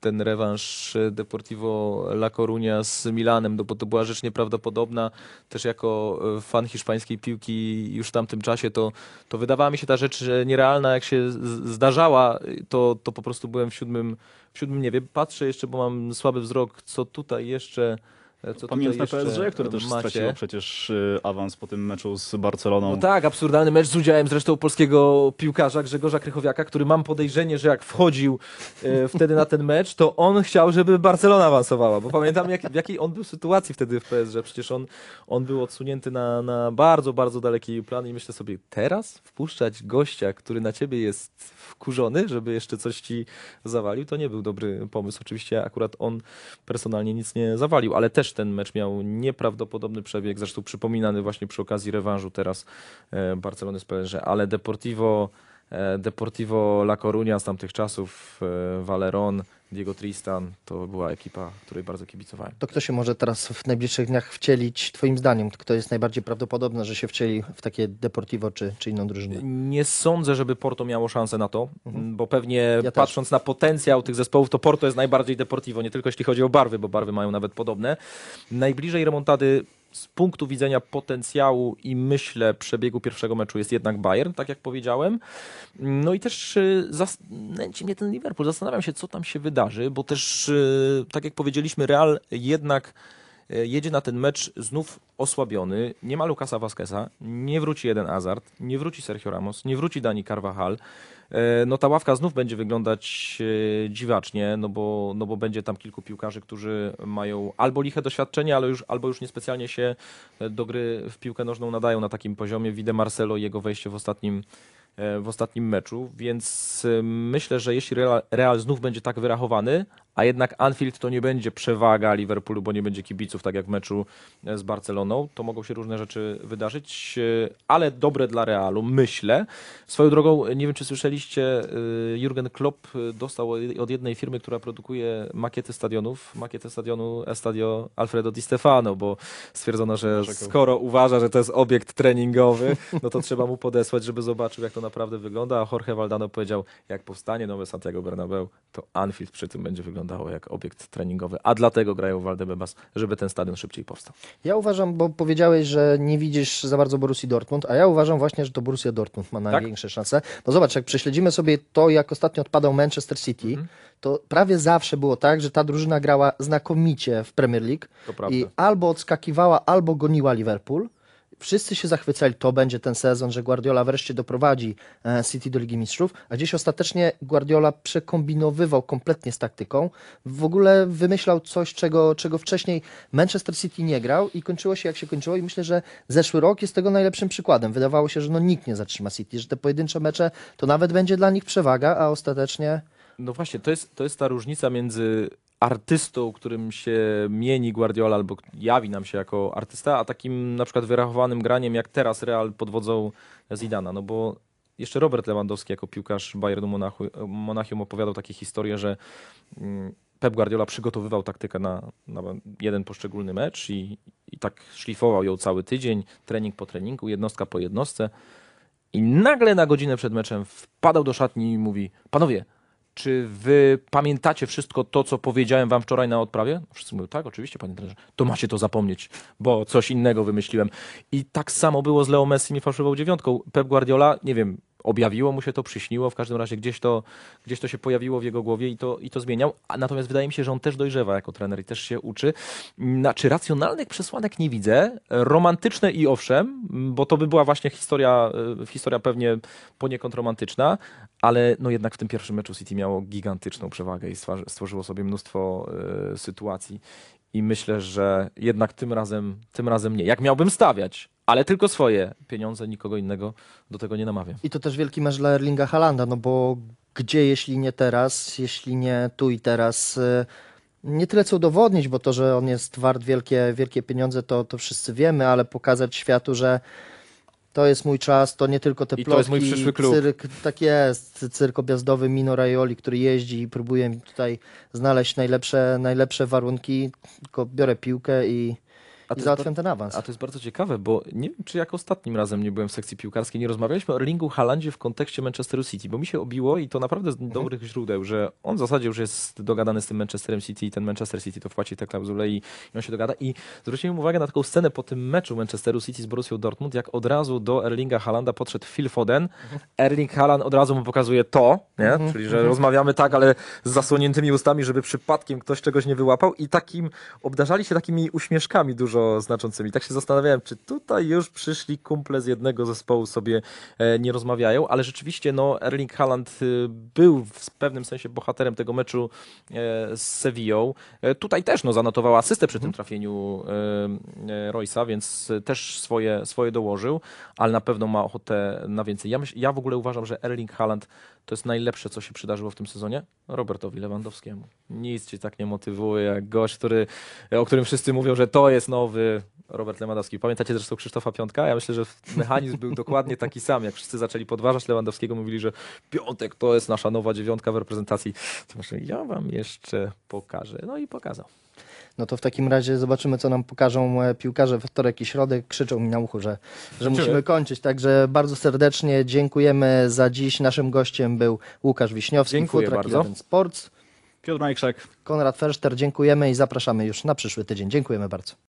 ten rewanż e, Deportivo La Coruña z Milanem, no bo to była rzecz nieprawdopodobna. Też jako e, fan hiszpańskiej piłki już w tamtym czasie to, to wydawała mi się ta rzecz e, nierealna. Jak się zdarzała, to, to po prostu byłem w siódmym, w siódmym niebie. Patrzę jeszcze, bo mam słaby wzrok, co tutaj jeszcze... e, Co tutaj jeszcze PSG, które też macie. straciło przecież y, awans po tym meczu z Barceloną. No tak, absurdalny mecz z udziałem zresztą polskiego piłkarza Grzegorza Krychowiaka, który mam podejrzenie, że jak wchodził e, wtedy na ten mecz, to on chciał, żeby Barcelona awansowała, bo pamiętam jak, w jakiej on był sytuacji wtedy w PSG. Przecież on, on był odsunięty na, na bardzo, bardzo daleki plan i myślę sobie, teraz wpuszczać gościa, który na ciebie jest wkurzony, żeby jeszcze coś ci zawalił, to nie był dobry pomysł. Oczywiście akurat on personalnie nic nie zawalił, ale też ten mecz miał nieprawdopodobny przebieg, zresztą przypominany właśnie przy okazji rewanżu teraz e, Barcelony z PSG, ale Deportivo, Deportivo La Coruña z tamtych czasów, e, Valeron, Diego Tristan, to była ekipa, której bardzo kibicowałem. To kto się może teraz w najbliższych dniach wcielić, twoim zdaniem? Kto jest najbardziej prawdopodobne, że się wcieli w takie Deportivo czy, czy inną drużynę? Nie sądzę, żeby Porto miało szansę na to, bo pewnie Mhm. też. patrząc na potencjał tych zespołów, to Porto jest najbardziej Deportivo, nie tylko jeśli chodzi o barwy, bo barwy mają nawet podobne. Najbliżej remontady z punktu widzenia potencjału i myślę przebiegu pierwszego meczu jest jednak Bayern, tak jak powiedziałem. No i też y, nęci mnie ten Liverpool. Zastanawiam się, co tam się wydarzy, bo też, y, tak jak powiedzieliśmy, Real jednak jedzie na ten mecz znów osłabiony. Nie ma Lukasa Vasqueza, nie wróci jeden Hazard, nie wróci Sergio Ramos, nie wróci Dani Carvajal. E, No ta ławka znów będzie wyglądać e, dziwacznie, no bo, no bo będzie tam kilku piłkarzy, którzy mają albo liche doświadczenie, ale już, albo już niespecjalnie się e, do gry w piłkę nożną nadają na takim poziomie. Widzę Marcelo i jego wejście w ostatnim e, w ostatnim meczu, więc e, myślę, że jeśli Real, Real znów będzie tak wyrachowany, a jednak Anfield to nie będzie przewaga Liverpoolu, bo nie będzie kibiców, tak jak w meczu e, z Barceloną, to mogą się różne rzeczy wydarzyć, e, ale dobre dla Realu, myślę. Swoją drogą, nie wiem czy słyszeliście, e, Jurgen Klopp e, dostał od jednej firmy, która produkuje makiety stadionów, makietę stadionu Estadio Alfredo Di Stefano, bo stwierdzono, że skoro uważa, że to jest obiekt treningowy, no to trzeba mu podesłać, żeby zobaczył, jak to naprawdę wygląda. A Jorge Valdano powiedział, jak powstanie nowe Santiago Bernabeu, to Anfield przy tym będzie wyglądało jak obiekt treningowy. A dlatego grają w Valdebebas, żeby ten stadion szybciej powstał. Ja uważam, bo powiedziałeś, że nie widzisz za bardzo Borussii Dortmund, a ja uważam właśnie, że to Borussia Dortmund ma największe szanse. Bo zobacz, jak prześledzimy sobie to, jak ostatnio odpadał Manchester City, Mhm. to prawie zawsze było tak, że ta drużyna grała znakomicie w Premier League i albo odskakiwała, albo goniła Liverpool. Wszyscy się zachwycali, to będzie ten sezon, że Guardiola wreszcie doprowadzi e, City do Ligi Mistrzów, a gdzieś ostatecznie Guardiola przekombinowywał kompletnie z taktyką. W ogóle wymyślał coś, czego, czego wcześniej Manchester City nie grał i kończyło się jak się kończyło i myślę, że zeszły rok jest tego najlepszym przykładem. Wydawało się, że no nikt nie zatrzyma City, że te pojedyncze mecze to nawet będzie dla nich przewaga, a ostatecznie No właśnie, to jest, to jest ta różnica między artystą, którym się mieni Guardiola albo jawi nam się jako artysta, a takim na przykład wyrachowanym graniem, jak teraz Real pod wodzą Zidana. No bo jeszcze Robert Lewandowski jako piłkarz Bayernu Monachium opowiadał takie historie, że mm, Pep Guardiola przygotowywał taktykę na, na jeden poszczególny mecz i, i tak szlifował ją cały tydzień, trening po treningu, jednostka po jednostce. I nagle na godzinę przed meczem wpadał do szatni i mówi: Panowie, czy wy pamiętacie wszystko to, co powiedziałem wam wczoraj na odprawie? Wszyscy mówią, tak, oczywiście, panie trenerze. To macie to zapomnieć, bo coś innego wymyśliłem. I tak samo było z Leo Messi i fałszywą dziewiątką. Pep Guardiola, nie wiem, objawiło mu się to, przyśniło, w każdym razie gdzieś to, gdzieś to się pojawiło w jego głowie i to, i to zmieniał. A natomiast wydaje mi się, że on też dojrzewa jako trener i też się uczy. Znaczy racjonalnych przesłanek nie widzę, romantyczne i owszem, bo to by była właśnie historia, y, historia pewnie poniekąd romantyczna, ale no jednak w tym pierwszym meczu City miało gigantyczną przewagę i stworzyło sobie mnóstwo y, sytuacji. I myślę, że jednak tym razem, tym razem nie. Jak miałbym stawiać, ale tylko swoje pieniądze, nikogo innego do tego nie namawiam. I to też wielki mecz dla Erlinga Halanda, no bo gdzie, jeśli nie teraz, jeśli nie tu i teraz, y, nie tyle co udowodnić, bo to, że on jest wart wielkie, wielkie pieniądze, to, to wszyscy wiemy, ale pokazać światu, że to jest mój czas, to nie tylko te I plotki, to jest mój przyszły klub. cyrk, tak jest, cyrk objazdowy Mino Raioli, który jeździ i próbuje mi tutaj znaleźć najlepsze, najlepsze warunki, tylko biorę piłkę i, A to i jest załatwią ten awans. A to jest bardzo ciekawe, bo nie wiem, czy jak ostatnim razem nie byłem w sekcji piłkarskiej, nie rozmawialiśmy o Erlingu Haalandzie w kontekście Manchesteru City, bo mi się obiło i to naprawdę z dobrych źródeł, że on w zasadzie już jest dogadany z tym Manchesterem City i ten Manchester City to wpłaci te klauzule i, i on się dogada. I zwróciłem uwagę na taką scenę po tym meczu Manchesteru City z Borussią Dortmund, jak od razu do Erlinga Haalanda podszedł Phil Foden. Erling Haaland od razu mu pokazuje to, nie? czyli że rozmawiamy tak, ale z zasłoniętymi ustami, żeby przypadkiem ktoś czegoś nie wyłapał i takim obdarzali się takimi uśmieszkami dużo znaczącymi. Tak się zastanawiałem, czy tutaj już przyszli kumple z jednego zespołu sobie e, nie rozmawiają, ale rzeczywiście no, Erling Haaland y, był w pewnym sensie bohaterem tego meczu e, z Sevillą. E, tutaj też no, zanotował asystę przy tym trafieniu e, e, Roysa, więc też swoje, swoje dołożył, ale na pewno ma ochotę na więcej. Ja, myśl, ja w ogóle uważam, że Erling Haaland to jest najlepsze, co się przydarzyło w tym sezonie Robertowi Lewandowskiemu. Nic cię tak nie motywuje jak gość, który, o którym wszyscy mówią, że to jest nowy Robert Lewandowski. Pamiętacie zresztą Krzysztofa Piątka? Ja myślę, że mechanizm był dokładnie taki sam. Jak wszyscy zaczęli podważać Lewandowskiego, mówili, że Piątek to jest nasza nowa dziewiątka w reprezentacji. To myślę, ja wam jeszcze pokażę. No i pokazał. No to w takim razie zobaczymy, co nam pokażą e, piłkarze we wtorek i środę. Krzyczą mi na uchu, że, że musimy kończyć. Także bardzo serdecznie dziękujemy za dziś. Naszym gościem był Łukasz Wiśniowski, Dziękuję Futra bardzo. 11 Sports. Piotr Majkszak. Konrad Ferszter, dziękujemy i zapraszamy już na przyszły tydzień. Dziękujemy bardzo.